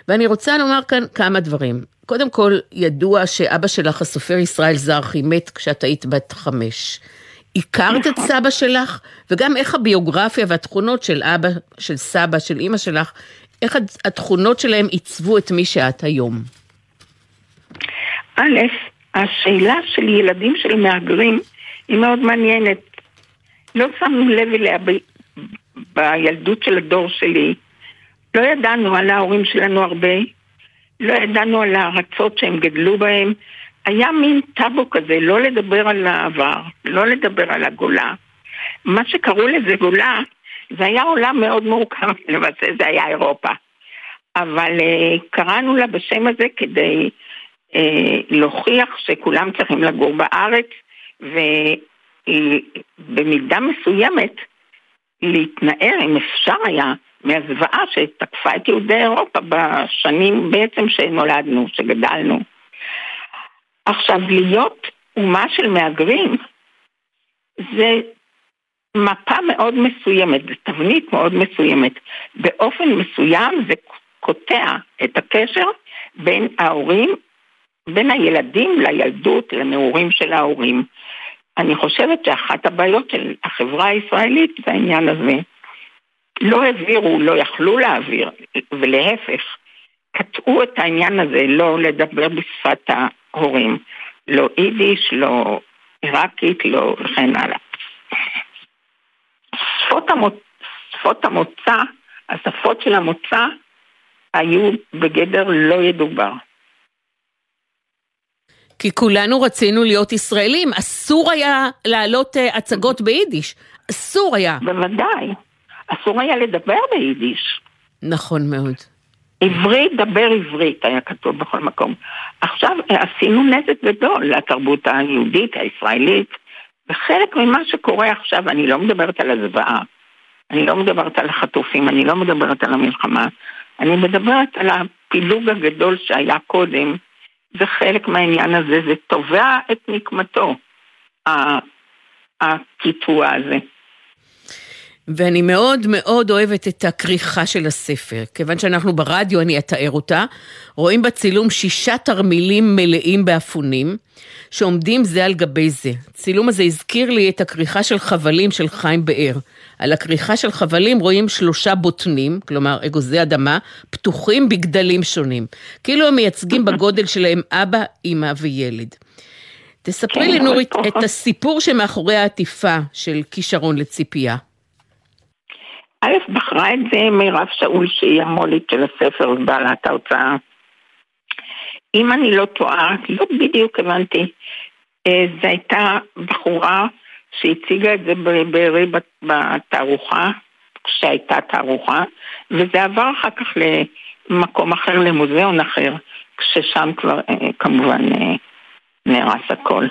ואני רוצה לומר כאן כמה דברים. קודם כל, ידוע שאבא שלך, הסופר ישראל זרחי, מת כשאת היית בת חמש. הכרת את סבא שלך, וגם איך הביוגרפיה והתכונות של אבא, של סבא, של אימא שלך, איך התכונות שלהם עיצבו את מי שאת היום. א', השאלה של ילדים של מהגרים היא מאוד מעניינת. לא שמנו לב אליה ב... בילדות של הדור שלי. לא ידענו על ההורים שלנו הרבה, לא ידענו על הארצות שהם גדלו בהם. היה מין טאבו כזה, לא לדבר על העבר, לא לדבר על הגולה. מה שקראו לזה גולה, זה היה עולם מאוד מורכב, למעשה זה היה אירופה. אבל uh, קראנו לה בשם הזה כדי uh, להוכיח שכולם צריכים לגור בארץ ובמידה מסוימת להתנער, אם אפשר היה, מהזוועה שתקפה את יהודי אירופה בשנים בעצם שנולדנו, שגדלנו. עכשיו, להיות אומה של מהגרים זה מפה מאוד מסוימת, זו תבנית מאוד מסוימת. באופן מסוים זה קוטע את הקשר בין ההורים, בין הילדים לילדות, לנעורים של ההורים. אני חושבת שאחת הבעיות של החברה הישראלית זה העניין הזה. לא העבירו, לא יכלו להעביר, ולהפך, קטעו את העניין הזה, לא לדבר בשפת ההורים. לא יידיש, לא עיראקית, לא וכן הלאה. שפות, המוצ... שפות המוצא, השפות של המוצא, היו בגדר לא ידובר. כי כולנו רצינו להיות ישראלים, אסור היה להעלות uh, הצגות ביידיש, אסור היה. בוודאי, אסור היה לדבר ביידיש. נכון מאוד. עברית, דבר עברית, היה כתוב בכל מקום. עכשיו עשינו נזק גדול לתרבות היהודית, הישראלית, וחלק ממה שקורה עכשיו, אני לא מדברת על הזוועה, אני לא מדברת על החטופים, אני לא מדברת על המלחמה, אני מדברת על הפילוג הגדול שהיה קודם, וחלק מהעניין הזה, זה תובע את נקמתו, הקיטוע הזה. ואני מאוד מאוד אוהבת את הכריכה של הספר. כיוון שאנחנו ברדיו, אני אתאר אותה. רואים בצילום שישה תרמילים מלאים באפונים, שעומדים זה על גבי זה. הצילום הזה הזכיר לי את הכריכה של חבלים של חיים באר. על הכריכה של חבלים רואים שלושה בוטנים, כלומר אגוזי אדמה, פתוחים בגדלים שונים. כאילו הם מייצגים בגודל שלהם אבא, אימא וילד. תספרי לי, נורית, את הסיפור שמאחורי העטיפה של כישרון לציפייה. א', בחרה את זה מירב שאול שהיא המולית של הספר ובעלת ההוצאה. אם אני לא טועה, לא בדיוק הבנתי, אה, זו הייתה בחורה שהציגה את זה בבארי בתערוכה, כשהייתה תערוכה, וזה עבר אחר כך למקום אחר, למוזיאון אחר, כששם כבר אה, כמובן אה, נהרס הכל.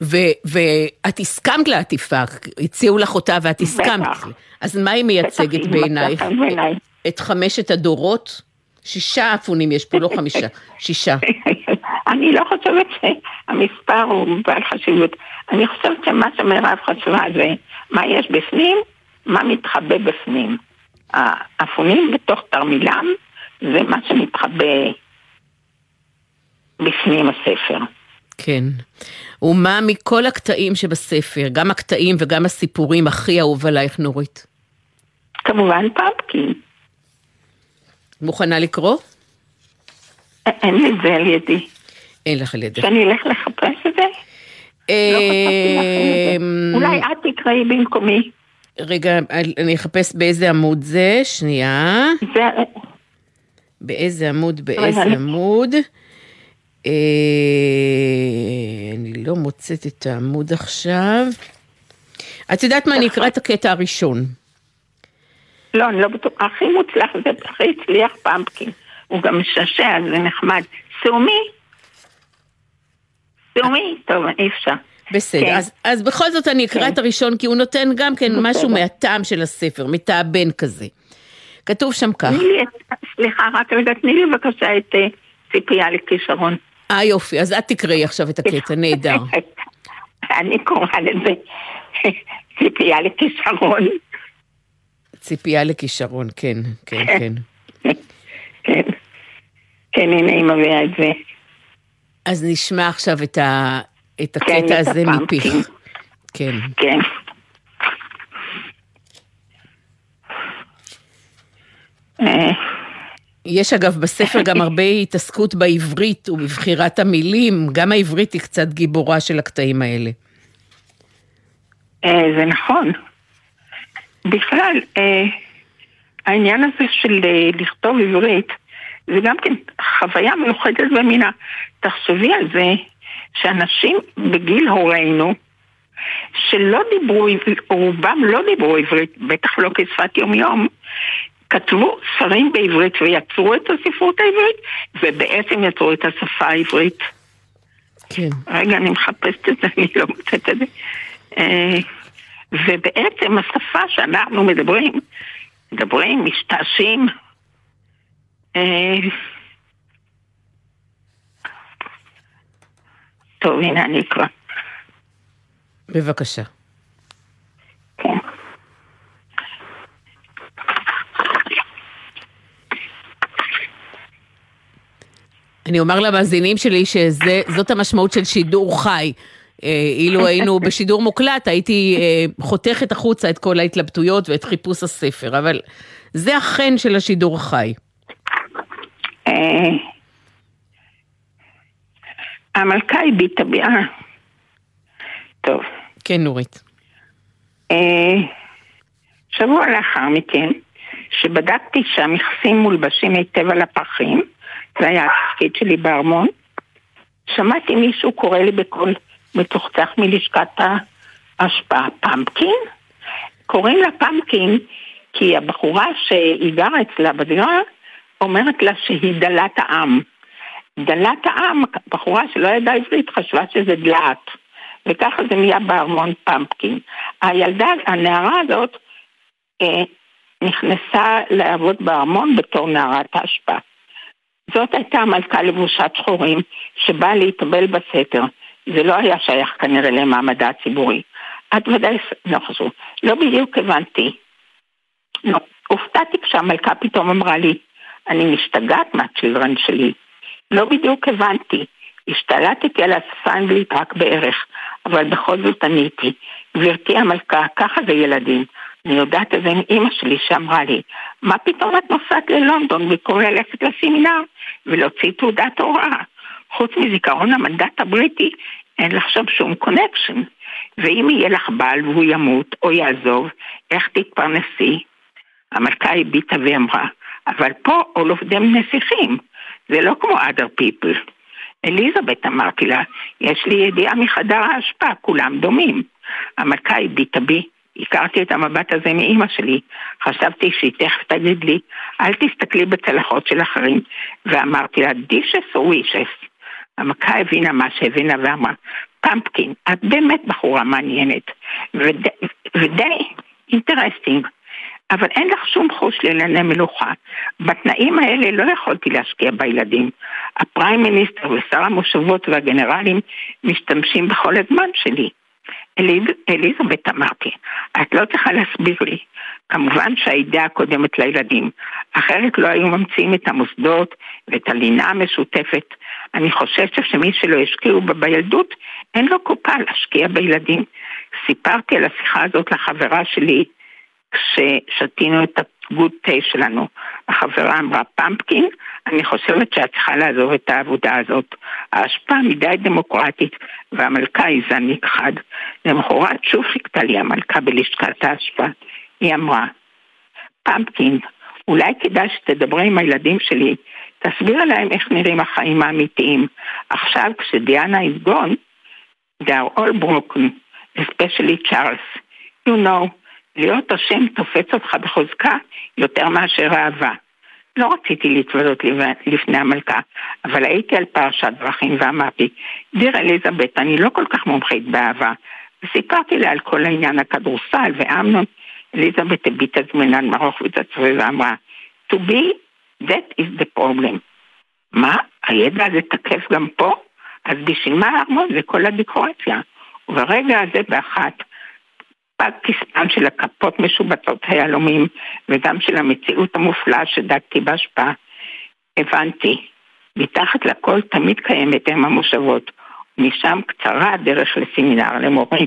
ואת הסכמת לעטיפה, הציעו לך אותה ואת הסכמת. בטח. אז מה היא מייצגת בעינייך? את חמשת הדורות? שישה אפונים יש פה, לא חמישה, שישה. אני לא חושבת שהמספר הוא בעל חשיבות. אני חושבת שמה שמירב חשבה זה מה יש בפנים, מה מתחבא בפנים. האפונים בתוך תרמילם זה מה שמתחבא בפנים הספר. כן. ומה מכל הקטעים שבספר, גם הקטעים וגם הסיפורים הכי אהוב עלייך נורית? כמובן פמפקין. מוכנה לקרוא? אין לי זה על ידי. אין לך על ידי. שאני אלך לחפש את זה? אמ, אולי את תקראי במקומי. רגע, אני אחפש באיזה עמוד זה, שנייה. באיזה עמוד, באיזה עמוד. אה, אני לא מוצאת את העמוד עכשיו. את יודעת מה, אני אקרא את הקטע הראשון. לא, אני לא בטוח, הכי מוצלח, זה הכי הצליח פמפקין. הוא גם משעשע, זה נחמד. סומי? סומי? טוב, אי אפשר. בסדר, כן. אז, אז בכל זאת אני אקרא כן. את הראשון, כי הוא נותן גם כן בסדר. משהו מהטעם של הספר, מתאבן כזה. כתוב שם כך. סליחה, רק רגע, תני לי בבקשה את אה, ציפייה לכישרון. אה יופי, אז את תקראי עכשיו את הקטע, נהדר. אני קוראה לזה ציפייה לכישרון. ציפייה לכישרון, כן, כן, כן. כן, כן, הנה היא מביאה את זה. אז נשמע עכשיו את, ה, את כן, הקטע כן, הזה מפיך. כן. כן. אה. יש אגב בספר גם הרבה התעסקות בעברית ובבחירת המילים, גם העברית היא קצת גיבורה של הקטעים האלה. אה, זה נכון. בכלל, אה, העניין הזה של אה, לכתוב עברית, זה גם כן חוויה מיוחדת במינה. תחשבי על זה שאנשים בגיל הורינו, שלא דיברו, רובם לא דיברו עברית, בטח לא כשפת יומיום, כתבו ספרים בעברית ויצרו את הספרות העברית, ובעצם יצרו את השפה העברית. כן. רגע, אני מחפשת את זה, אני לא מוצאת את זה. אה, ובעצם השפה שאנחנו מדברים, מדברים, משתעשים. אה, טוב, הנה אני אקרא. בבקשה. כן. אני אומר למאזינים שלי שזאת המשמעות של שידור חי. אה, אילו היינו בשידור מוקלט, הייתי אה, חותכת החוצה את כל ההתלבטויות ואת חיפוש הספר, אבל זה החן של השידור החי. אה, המלכה הביטה בי, אה. טוב. כן, נורית. שבוע לאחר מכן, שבדקתי שהמכסים מולבשים היטב על הפחים, זה היה התפקיד שלי בארמון, שמעתי מישהו קורא לי בקול מצוחצח מלשכת ההשפעה, פמפקין? קוראים לה פמפקין כי הבחורה שהיא גרה אצלה בדירה אומרת לה שהיא דלת העם. דלת העם, בחורה שלא ידעה עברית חשבה שזה דלעת. וככה זה נהיה בארמון פמפקין. הילדה, הנערה הזאת, אה, נכנסה לעבוד בארמון בתור נערת ההשפעה. זאת הייתה המלכה לבושת שחורים, שבאה להתאבל בסתר. זה לא היה שייך כנראה למעמדה הציבורי. את ודאי, לא חשוב, לא בדיוק הבנתי. לא, הופתעתי כשהמלכה פתאום אמרה לי, אני משתגעת מהצ'ילרן שלי. לא בדיוק הבנתי. השתלטתי על השפה האנגלית רק בערך, אבל בכל זאת עניתי. גברתי המלכה, ככה זה ילדים. אני יודעת את זה עם אימא שלי שאמרה לי, מה פתאום את נוסעת ללונדון במקום ללכת לסמינר ולהוציא תעודת הוראה? חוץ מזיכרון המנדט הבריטי, אין לך שם שום קונקשן. ואם יהיה לך בעל והוא ימות או יעזוב, איך תתפרנסי? המלכה הביטה ואמרה, אבל פה all of them נסיכים, זה לא כמו other people. אליזבת, אמרתי לה, יש לי ידיעה מחדר ההשפעה, כולם דומים. המלכה הביטה בי, הכרתי את המבט הזה מאימא שלי, חשבתי שהיא תכף תגיד לי, אל תסתכלי בצלחות של אחרים, ואמרתי לה, דישס או ווישס? המכה הבינה מה שהבינה ואמרה, Pumpkin, את באמת בחורה מעניינת, ודי interesting. אבל אין לך שום חוש לענייני מלוכה. בתנאים האלה לא יכולתי להשקיע בילדים. ה prime minister ושר המושבות והגנרלים משתמשים בכל הזמן שלי. אליז, אליזבת אמרתי, את לא צריכה להסביר לי. כמובן שהאידאה קודמת לילדים, אחרת לא היו ממציאים את המוסדות ואת הלינה המשותפת. אני חושבת שמי שלא השקיעו בה בילדות, אין לו קופה להשקיע בילדים. סיפרתי על השיחה הזאת לחברה שלי, כששתינו את הגוד תה שלנו. החברה אמרה, פמפקין, אני חושבת שאת צריכה לעזוב את העבודה הזאת. ההשפעה מדי דמוקרטית, והמלכה היא זניק חד. למחרת שוב חיכתה לי המלכה בלשכת ההשפעה. היא אמרה, פמפקין, אולי כדאי שתדברי עם הילדים שלי, תסביר להם איך נראים החיים האמיתיים. עכשיו, כשדיאנה is gone, they are all broken, especially Charles. You know, להיות השם תופץ אותך בחוזקה יותר מאשר אהבה. לא רציתי להתוודות לפני המלכה, אבל הייתי על פרשת דרכים ואמרתי, דיר אליזבת, אני לא כל כך מומחית באהבה. וסיפרתי לה על כל העניין הכדורסל ואמנון. אליזבת הביטה זמנן מרוך ותצווה ואמרה, to be, that is the problem. מה? הידע הזה תקף גם פה? אז בשביל מה הארמון זה כל הדקורציה? וברגע הזה באחת פג כספם של הכפות משובצות היהלומים וגם של המציאות המופלאה שדגתי בהשפעה. הבנתי, מתחת לכל תמיד קיימת אם המושבות, ומשם קצרה הדרך לסמינר למורים.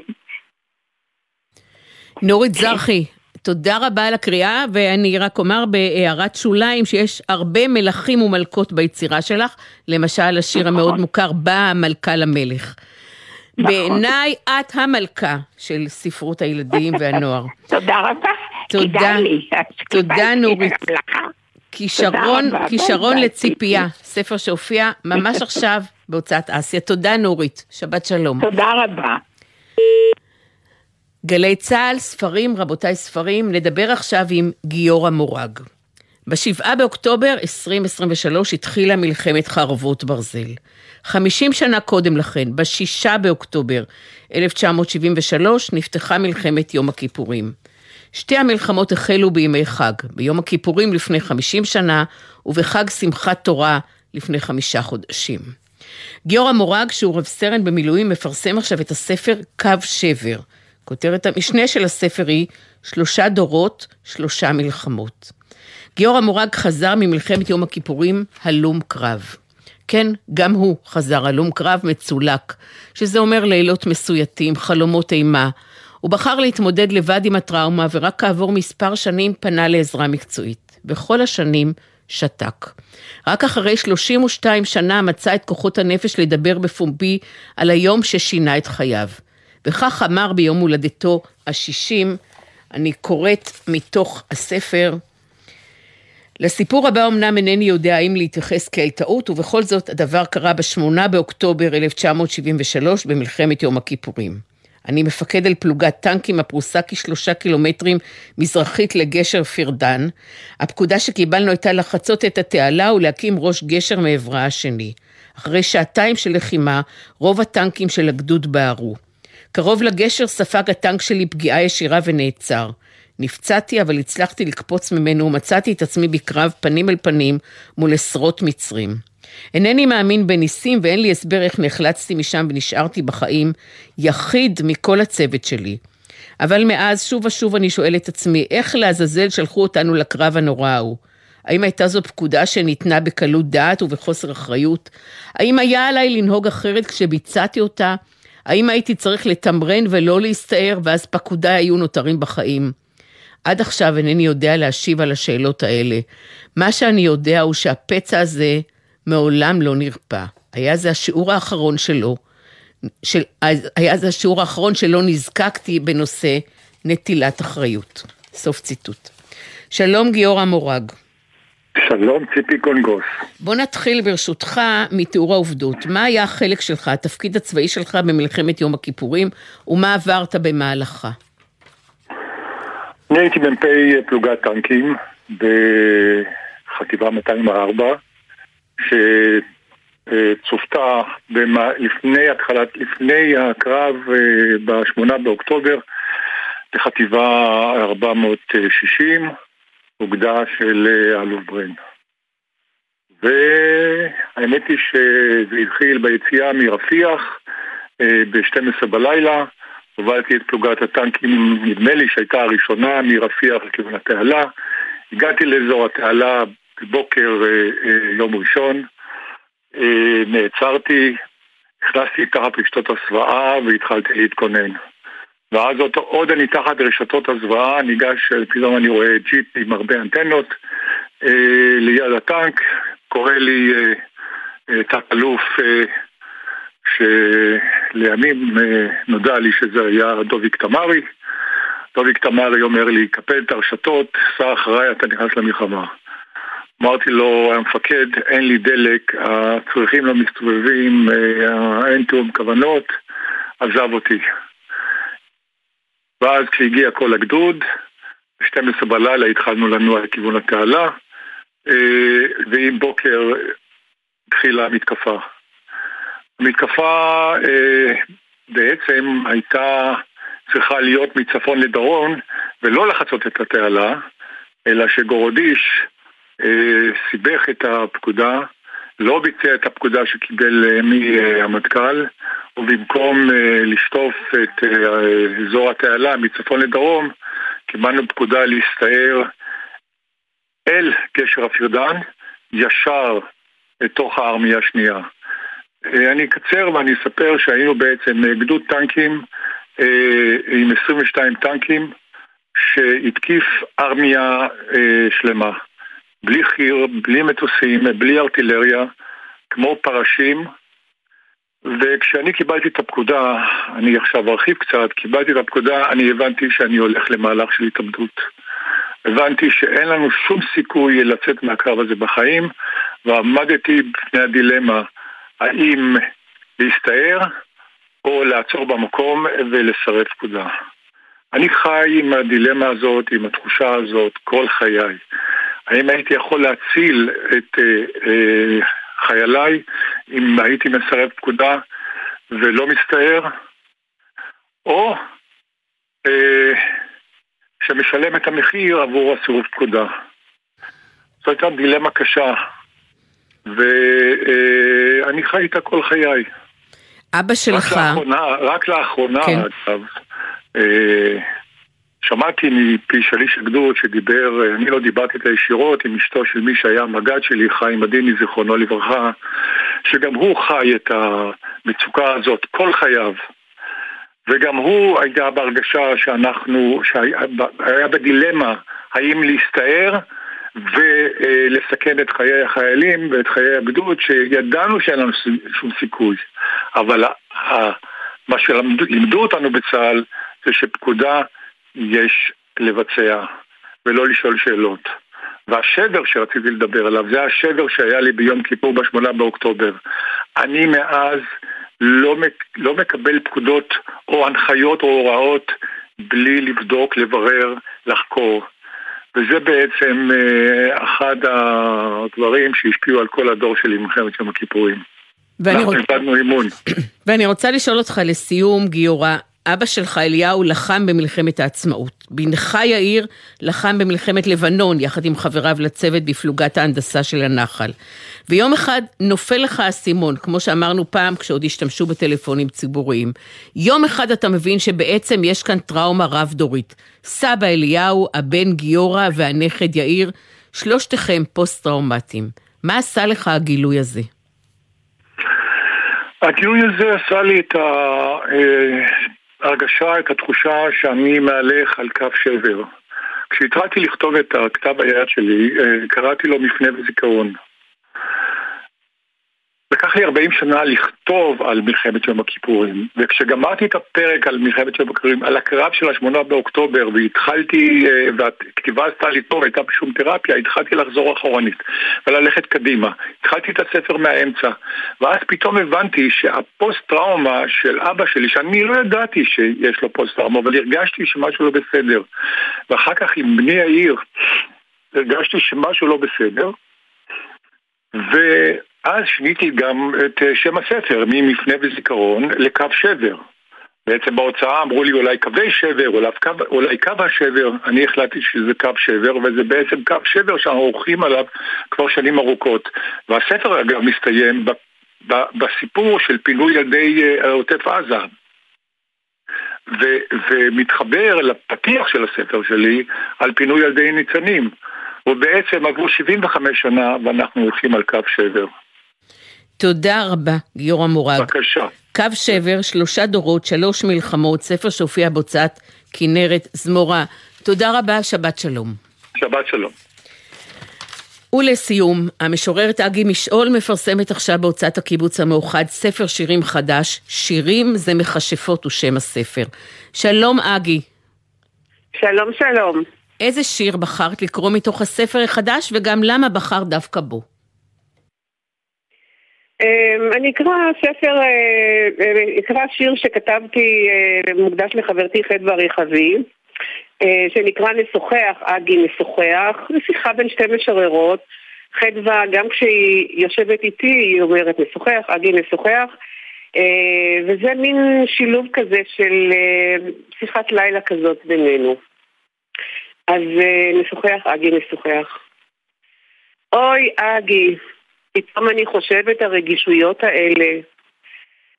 נורית זרחי, תודה רבה על הקריאה, ואני רק אומר בהערת שוליים שיש הרבה מלכים ומלכות ביצירה שלך, למשל השיר המאוד נכון. מוכר, באה המלכה למלך. נכון. בעיניי את המלכה של ספרות הילדים והנוער. תודה רבה. תודה. תודה נורית. כישרון, כישרון לציפייה, ספר שהופיע ממש עכשיו בהוצאת אסיה. תודה נורית, שבת שלום. תודה רבה. גלי צה"ל, ספרים, רבותיי ספרים, נדבר עכשיו עם גיורא מורג. ב-7 באוקטובר 2023 התחילה מלחמת חרבות ברזל. 50 שנה קודם לכן, ב-6 באוקטובר 1973, נפתחה מלחמת יום הכיפורים. שתי המלחמות החלו בימי חג, ביום הכיפורים לפני 50 שנה ובחג שמחת תורה לפני חמישה חודשים. גיורא מורג, שהוא רב סרן במילואים, מפרסם עכשיו את הספר קו שבר. כותרת המשנה של הספר היא שלושה דורות, שלושה מלחמות. גיורא מורג חזר ממלחמת יום הכיפורים הלום קרב. כן, גם הוא חזר הלום קרב מצולק, שזה אומר לילות מסויטים, חלומות אימה. הוא בחר להתמודד לבד עם הטראומה, ורק כעבור מספר שנים פנה לעזרה מקצועית. בכל השנים שתק. רק אחרי 32 שנה מצא את כוחות הנפש לדבר בפומבי על היום ששינה את חייו. וכך אמר ביום הולדתו ה-60, אני קוראת מתוך הספר, לסיפור הבא אמנם אינני יודע האם להתייחס כאל טעות, ובכל זאת הדבר קרה ב-8 באוקטובר 1973 במלחמת יום הכיפורים. אני מפקד על פלוגת טנקים הפרוסה כשלושה קילומטרים מזרחית לגשר פירדן. הפקודה שקיבלנו הייתה לחצות את התעלה ולהקים ראש גשר מעברה השני. אחרי שעתיים של לחימה, רוב הטנקים של הגדוד בערו. קרוב לגשר ספג הטנק שלי פגיעה ישירה ונעצר. נפצעתי, אבל הצלחתי לקפוץ ממנו ומצאתי את עצמי בקרב פנים אל פנים מול עשרות מצרים. אינני מאמין בניסים ואין לי הסבר איך נחלצתי משם ונשארתי בחיים, יחיד מכל הצוות שלי. אבל מאז שוב ושוב אני שואל את עצמי, איך לעזאזל שלחו אותנו לקרב הנורא ההוא? האם הייתה זו פקודה שניתנה בקלות דעת ובחוסר אחריות? האם היה עליי לנהוג אחרת כשביצעתי אותה? האם הייתי צריך לתמרן ולא להסתער ואז פקודיי היו נותרים בחיים? עד עכשיו אינני יודע להשיב על השאלות האלה. מה שאני יודע הוא שהפצע הזה מעולם לא נרפא. היה זה השיעור האחרון שלו, של, היה זה השיעור האחרון שלא נזקקתי בנושא נטילת אחריות. סוף ציטוט. שלום גיורא מורג. שלום ציפי קונגוס. בוא נתחיל ברשותך מתיאור העובדות. מה היה החלק שלך, התפקיד הצבאי שלך במלחמת יום הכיפורים, ומה עברת במהלכה? אני הייתי מ"פ פלוגת טנקים בחטיבה 204, שצופתה לפני התחלת, לפני הקרב אה, ב-8 באוקטובר לחטיבה 460, אוגדה של אה, אלוף ברן. והאמת היא שזה התחיל ביציאה מרפיח אה, ב-12 בלילה, הובלתי את פלוגת הטנקים, נדמה לי שהייתה הראשונה מרפיח לכיוון התעלה. הגעתי לאזור התעלה בבוקר אה, אה, יום ראשון, אה, נעצרתי, הכנסתי תחת רשתות הסוואה והתחלתי להתכונן. ואז עוד, עוד אני תחת רשתות הזוועה, ניגש, פתאום אני רואה ג'יפ עם הרבה אנטנות אה, ליד הטנק, קורא לי אה, תת-אלוף אה, שלימים אה, נודע לי שזה היה דוביק תמרי. דוביק תמרי אומר לי, קפל את הרשתות, סע אחריי, אתה נכנס למלחמה. אמרתי לו, המפקד, אין לי דלק, הצריכים לא מסתובבים, אה, אין תיאום כוונות, עזב אותי. ואז כשהגיע כל הגדוד, ב-12 בלילה התחלנו לנוע לכיוון התעלה, אה, ועם בוקר התחילה המתקפה. המתקפה אה, בעצם הייתה צריכה להיות מצפון לדרום ולא לחצות את התעלה, אלא שגורודיש אה, סיבך את הפקודה, לא ביצע את הפקודה שקיבל אה, מהמטכ"ל, ובמקום אה, לשטוף את אה, אזור התעלה מצפון לדרום, קיבלנו פקודה להסתער אל גשר הפירדן, ישר לתוך הארמיה השנייה. אה, אני אקצר ואני אספר שהיינו בעצם אה, גדוד טנקים אה, עם 22 טנקים שהתקיף ארמיה שלמה. בלי חי"ר, בלי מטוסים, בלי ארטילריה, כמו פרשים. וכשאני קיבלתי את הפקודה, אני עכשיו ארחיב קצת, קיבלתי את הפקודה, אני הבנתי שאני הולך למהלך של התאבדות. הבנתי שאין לנו שום סיכוי לצאת מהקרב הזה בחיים, ועמדתי בפני הדילמה האם להסתער או לעצור במקום ולסרב פקודה. אני חי עם הדילמה הזאת, עם התחושה הזאת, כל חיי. האם הייתי יכול להציל את אה, אה, חייליי אם הייתי מסרב פקודה ולא מסתער, או אה, שמשלם את המחיר עבור הסירוב פקודה. זו הייתה דילמה קשה, ואני חי איתה כל חיי. אבא שלך... רק לאחרונה, רק לאחרונה כן. אגב, אה, שמעתי מפי שליש הגדוד שדיבר, אה, אני לא דיברתי איתה ישירות, עם אשתו של מי שהיה המג"ד שלי, חיים עדיני, זיכרונו לברכה, שגם הוא חי את המצוקה הזאת כל חייו. וגם הוא היה בהרגשה שאנחנו, שהיה בדילמה האם להסתער ולסכן את חיי החיילים ואת חיי הגדוד, שידענו שאין לנו שום סיכוי. אבל מה שלימדו אותנו בצה"ל זה שפקודה יש לבצע ולא לשאול שאלות. והשבר שרציתי לדבר עליו, זה השבר שהיה לי ביום כיפור בשמונה באוקטובר. אני מאז לא, לא מקבל פקודות או הנחיות או הוראות בלי לבדוק, לברר, לחקור. וזה בעצם אה, אחד הדברים שהשפיעו על כל הדור שלי במלחמת יום הכיפורים. אנחנו רוצ... איבדנו אימון. ואני רוצה לשאול אותך לסיום, גיורא, אבא שלך אליהו לחם במלחמת העצמאות. בנך יאיר לחם במלחמת לבנון יחד עם חבריו לצוות בפלוגת ההנדסה של הנחל. ויום אחד נופל לך האסימון, כמו שאמרנו פעם כשעוד השתמשו בטלפונים ציבוריים. יום אחד אתה מבין שבעצם יש כאן טראומה רב-דורית. סבא אליהו, הבן גיורא והנכד יאיר, שלושתכם פוסט-טראומטיים. מה עשה לך הגילוי הזה? הגילוי הזה עשה לי את ההרגשה, את התחושה שאני מהלך על קו שבר. כשהתחלתי לכתוב את הכתב היד שלי, אה, קראתי לו מפנה וזיכרון. לקח לי 40 שנה לכתוב על מלחמת יום הכיפורים, וכשגמרתי את הפרק על מלחמת יום הכיפורים, על הקרב של השמונה באוקטובר, והתחלתי, אה, והכתיבה עשתה לי טוב, הייתה בשום תרפיה, התחלתי לחזור אחורנית וללכת קדימה. התחלתי את הספר מהאמצע, ואז פתאום הבנתי שהפוסט-טראומה של אבא שלי, שאני לא ידעתי שיש לו פוסט-טראומה, אבל הרגשתי שמשהו לא בסדר. ואחר כך עם בני העיר, הרגשתי שמשהו לא בסדר, ו... אז שיניתי גם את אה, שם הספר, ממפנה וזיכרון לקו שבר. בעצם בהוצאה אמרו לי אולי קווי שבר, אולי קו, השבר, אני החלטתי שזה קו שבר, וזה בעצם קו שבר שאנחנו הולכים עליו כבר שנים ארוכות. והספר אגב מסתיים ב, ב, בסיפור של פינוי ילדי אה, עוטף עזה. ו, ומתחבר לפתיח של הספר שלי על פינוי ילדי ניצנים. ובעצם עברו 75 שנה ואנחנו הולכים על קו שבר. תודה רבה, גיורא מורג. בבקשה. קו שבר, שלושה דורות, שלוש מלחמות, ספר שהופיע בהוצאת כנרת זמורה. תודה רבה, שבת שלום. שבת שלום. ולסיום, המשוררת אגי משעול מפרסמת עכשיו בהוצאת הקיבוץ המאוחד ספר שירים חדש, שירים זה מכשפות הוא שם הספר. שלום אגי. שלום שלום. איזה שיר בחרת לקרוא מתוך הספר החדש וגם למה בחרת דווקא בו? אמ, אני אקרא ספר, אה, אה, אקרא שיר שכתבתי אה, מוקדש לחברתי חדווה רכבי, שנקרא נשוחח, אגי נשוחח, זו שיחה בין שתי משוררות. חדווה, גם כשהיא יושבת איתי, היא אומרת נשוחח, אגי נשוחח, וזה מין שילוב כזה של שיחת לילה כזאת בינינו. אז נשוחח, אגי נשוחח. אוי, אגי, פתאום אני חושבת הרגישויות האלה.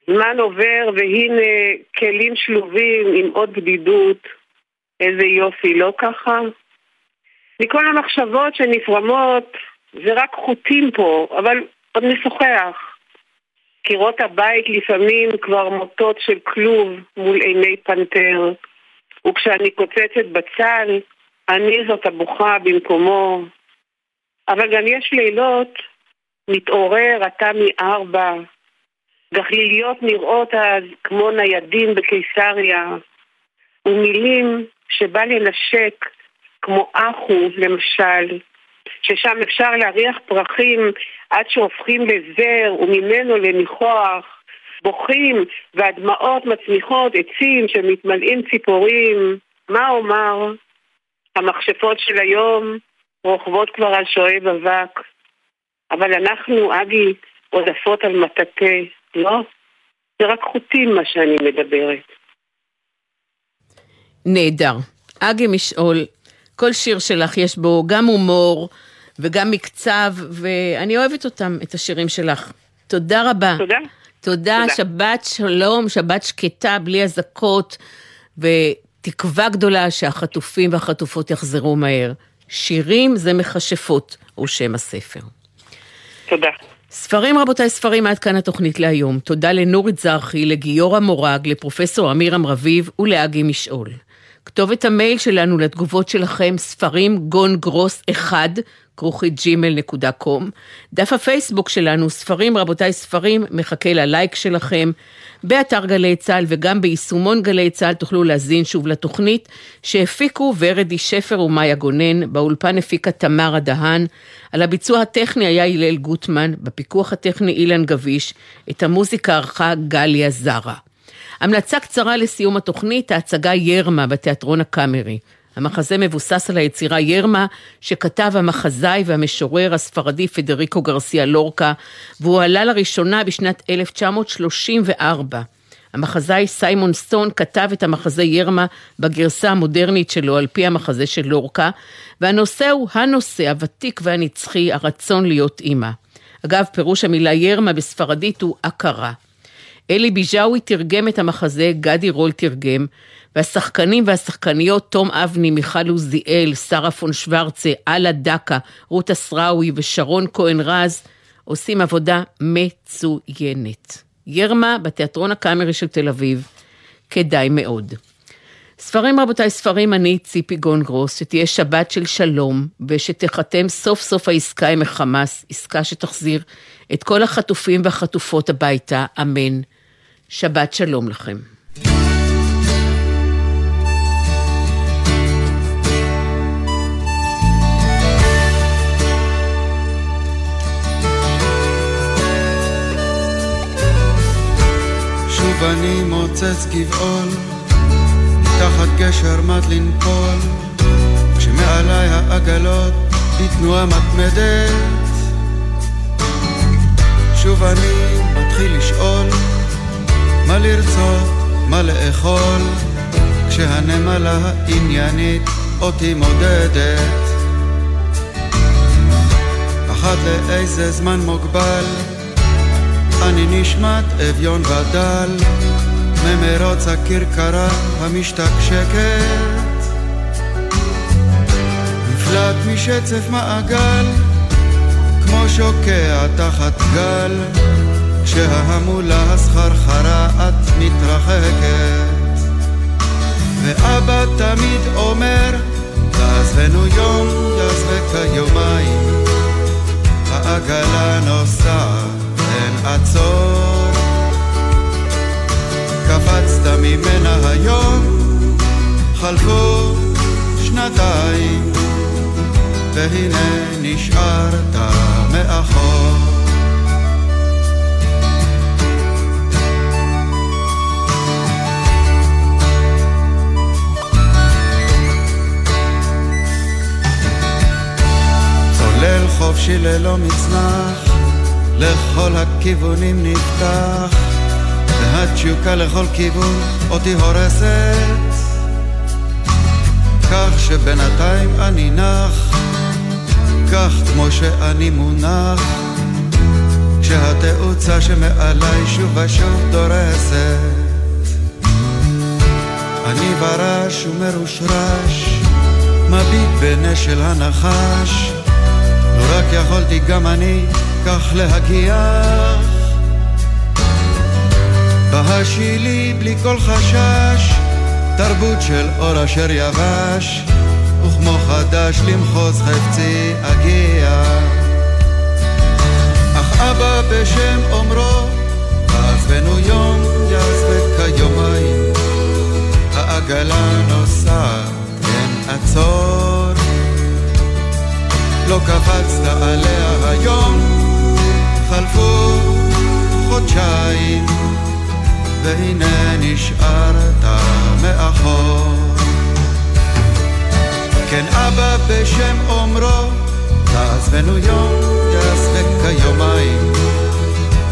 זמן עובר והנה כלים שלובים עם עוד בדידות. איזה יופי, לא ככה? מכל המחשבות שנפרמות, זה רק חוטים פה, אבל עוד נשוחח. קירות הבית לפעמים כבר מוטות של כלוב מול עיני פנתר, וכשאני קוצצת בצל, אני זאת הבוכה במקומו. אבל גם יש לילות מתעורר אתה מארבע, גחליליות נראות אז כמו ניידים בקיסריה, ומילים שבא לנשק כמו אחו למשל, ששם אפשר להריח פרחים עד שהופכים לזר וממנו לניחוח, בוכים והדמעות מצמיחות עצים שמתמלאים ציפורים, מה אומר? המכשפות של היום רוכבות כבר על שואב אבק, אבל אנחנו, אגי, עוד עפות על מטאטא, לא? זה רק חוטים מה שאני מדברת. נהדר. אגי משעול, כל שיר שלך יש בו גם הומור וגם מקצב, ואני אוהבת אותם, את השירים שלך. תודה רבה. תודה. תודה, תודה. שבת שלום, שבת שקטה, בלי אזעקות, ותקווה גדולה שהחטופים והחטופות יחזרו מהר. שירים זה מכשפות, הוא שם הספר. תודה. ספרים רבותיי, ספרים עד כאן התוכנית להיום. תודה לנורית זרחי, לגיורא מורג, לפרופסור אמירם רביב ולאגי משעול. כתובת המייל שלנו לתגובות שלכם, ספרים גון גרוס 1, כרוכית gmail.com. דף הפייסבוק שלנו, ספרים רבותיי ספרים, מחכה ללייק שלכם. באתר גלי צה"ל וגם ביישומון גלי צה"ל תוכלו להזין שוב לתוכנית שהפיקו ורדי שפר ומאיה גונן, באולפן הפיקה תמרה דהן, על הביצוע הטכני היה הלל גוטמן, בפיקוח הטכני אילן גביש, את המוזיקה ערכה גליה זרה. המלצה קצרה לסיום התוכנית, ההצגה ירמה בתיאטרון הקאמרי. המחזה מבוסס על היצירה ירמה, שכתב המחזאי והמשורר הספרדי פדריקו גרסיה לורקה, והוא עלה לראשונה בשנת 1934. המחזאי סיימון סטון כתב את המחזה ירמה בגרסה המודרנית שלו על פי המחזה של לורקה, והנושא הוא הנושא הוותיק והנצחי, הרצון להיות אימא. אגב, פירוש המילה ירמה בספרדית הוא הכרה. אלי ביג'אווי תרגם את המחזה, גדי רול תרגם, והשחקנים והשחקניות תום אבני, מיכל עוזיאל, שרה פון שוורצה, אללה דקה, רות אסראוי ושרון כהן רז עושים עבודה מצוינת. ירמה בתיאטרון הקאמרי של תל אביב, כדאי מאוד. ספרים רבותיי, ספרים אני ציפי גונגרוס, שתהיה שבת של שלום, ושתחתם סוף סוף העסקה עם החמאס, עסקה שתחזיר את כל החטופים והחטופות הביתה, אמן. שבת שלום לכם. שוב אני מוצץ גבעול, תחת גשר מט לנפול, כשמעליי העגלות בתנועה מתמדת. שוב אני מתחיל לשאול, מה לרצות, מה לאכול, כשהנמלה העניינית אותי מודדת. אחת לאיזה זמן מוגבל, אני נשמט אביון ודל ממרוץ הכרכרה המשתקשקת. נפלט משצף מעגל כמו שוקע תחת גל כשההמולה הסחרחרה את מתרחקת. ואבא תמיד אומר תעזבנו יום יעזבק יומיים. העגלה נוסעת אין עצור קפצת ממנה היום חלפו שנתיים והנה נשארת מאחור חופשי ללא מצנח לכל הכיוונים נפתח והתשוקה לכל כיוון אותי הורסת. כך שבינתיים אני נח כך כמו שאני מונח כשהתאוצה שמעליי שוב ושוב דורסת. אני ברש ומרושרש מביט בנשל הנחש רק יכולתי גם אני כך להגיח בהשילי בלי כל חשש תרבות של אור אשר יבש וכמו חדש למחוז חפצי אגיע. אך אבא בשם אומרו עזבנו יום יעזבק כיומיים העגלה נוסעת אין עצור לא קפצת עליה היום. חלפו חודשיים והנה נשארת מאחור. כן אבא בשם אומרו, תעזבנו יום, יעזבק כיומיים,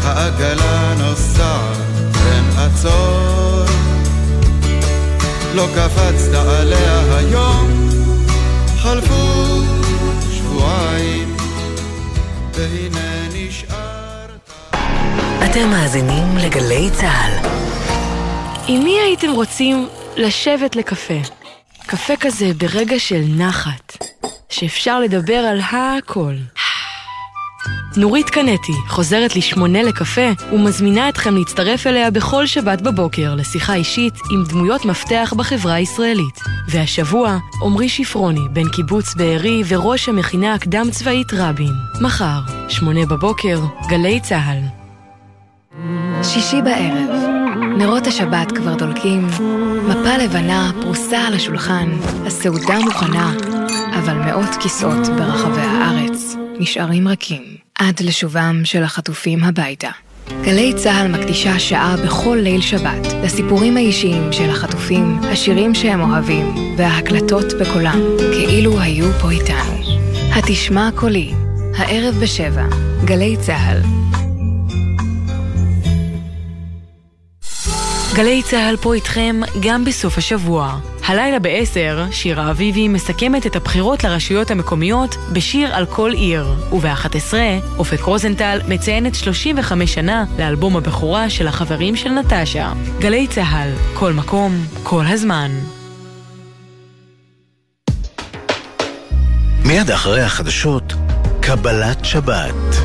העגלה נוסעת, אין עצור. לא קפצת עליה היום, חלפו שבועיים, והנה נשארת. אתם מאזינים לגלי צה"ל. עם מי הייתם רוצים לשבת לקפה? קפה כזה ברגע של נחת, שאפשר לדבר על הכל. נורית קנטי חוזרת לשמונה לקפה ומזמינה אתכם להצטרף אליה בכל שבת בבוקר לשיחה אישית עם דמויות מפתח בחברה הישראלית. והשבוע, עמרי שפרוני, בן קיבוץ בארי וראש המכינה הקדם צבאית רבין. מחר, שמונה בבוקר, גלי צה"ל. שישי בערב, נרות השבת כבר דולקים, מפה לבנה פרוסה על השולחן, הסעודה מוכנה, אבל מאות כיסאות ברחבי הארץ נשארים רכים עד לשובם של החטופים הביתה. גלי צה"ל מקדישה שעה בכל ליל שבת לסיפורים האישיים של החטופים, השירים שהם אוהבים וההקלטות בקולם, כאילו היו פה איתנו. התשמע קולי, הערב בשבע, גלי צה"ל. גלי צה"ל פה איתכם גם בסוף השבוע. הלילה ב-10, שירה אביבי מסכמת את הבחירות לרשויות המקומיות בשיר על כל עיר. וב-11, אופק רוזנטל מציינת 35 שנה לאלבום הבכורה של החברים של נטשה. גלי צה"ל, כל מקום, כל הזמן. מיד אחרי החדשות, קבלת שבת.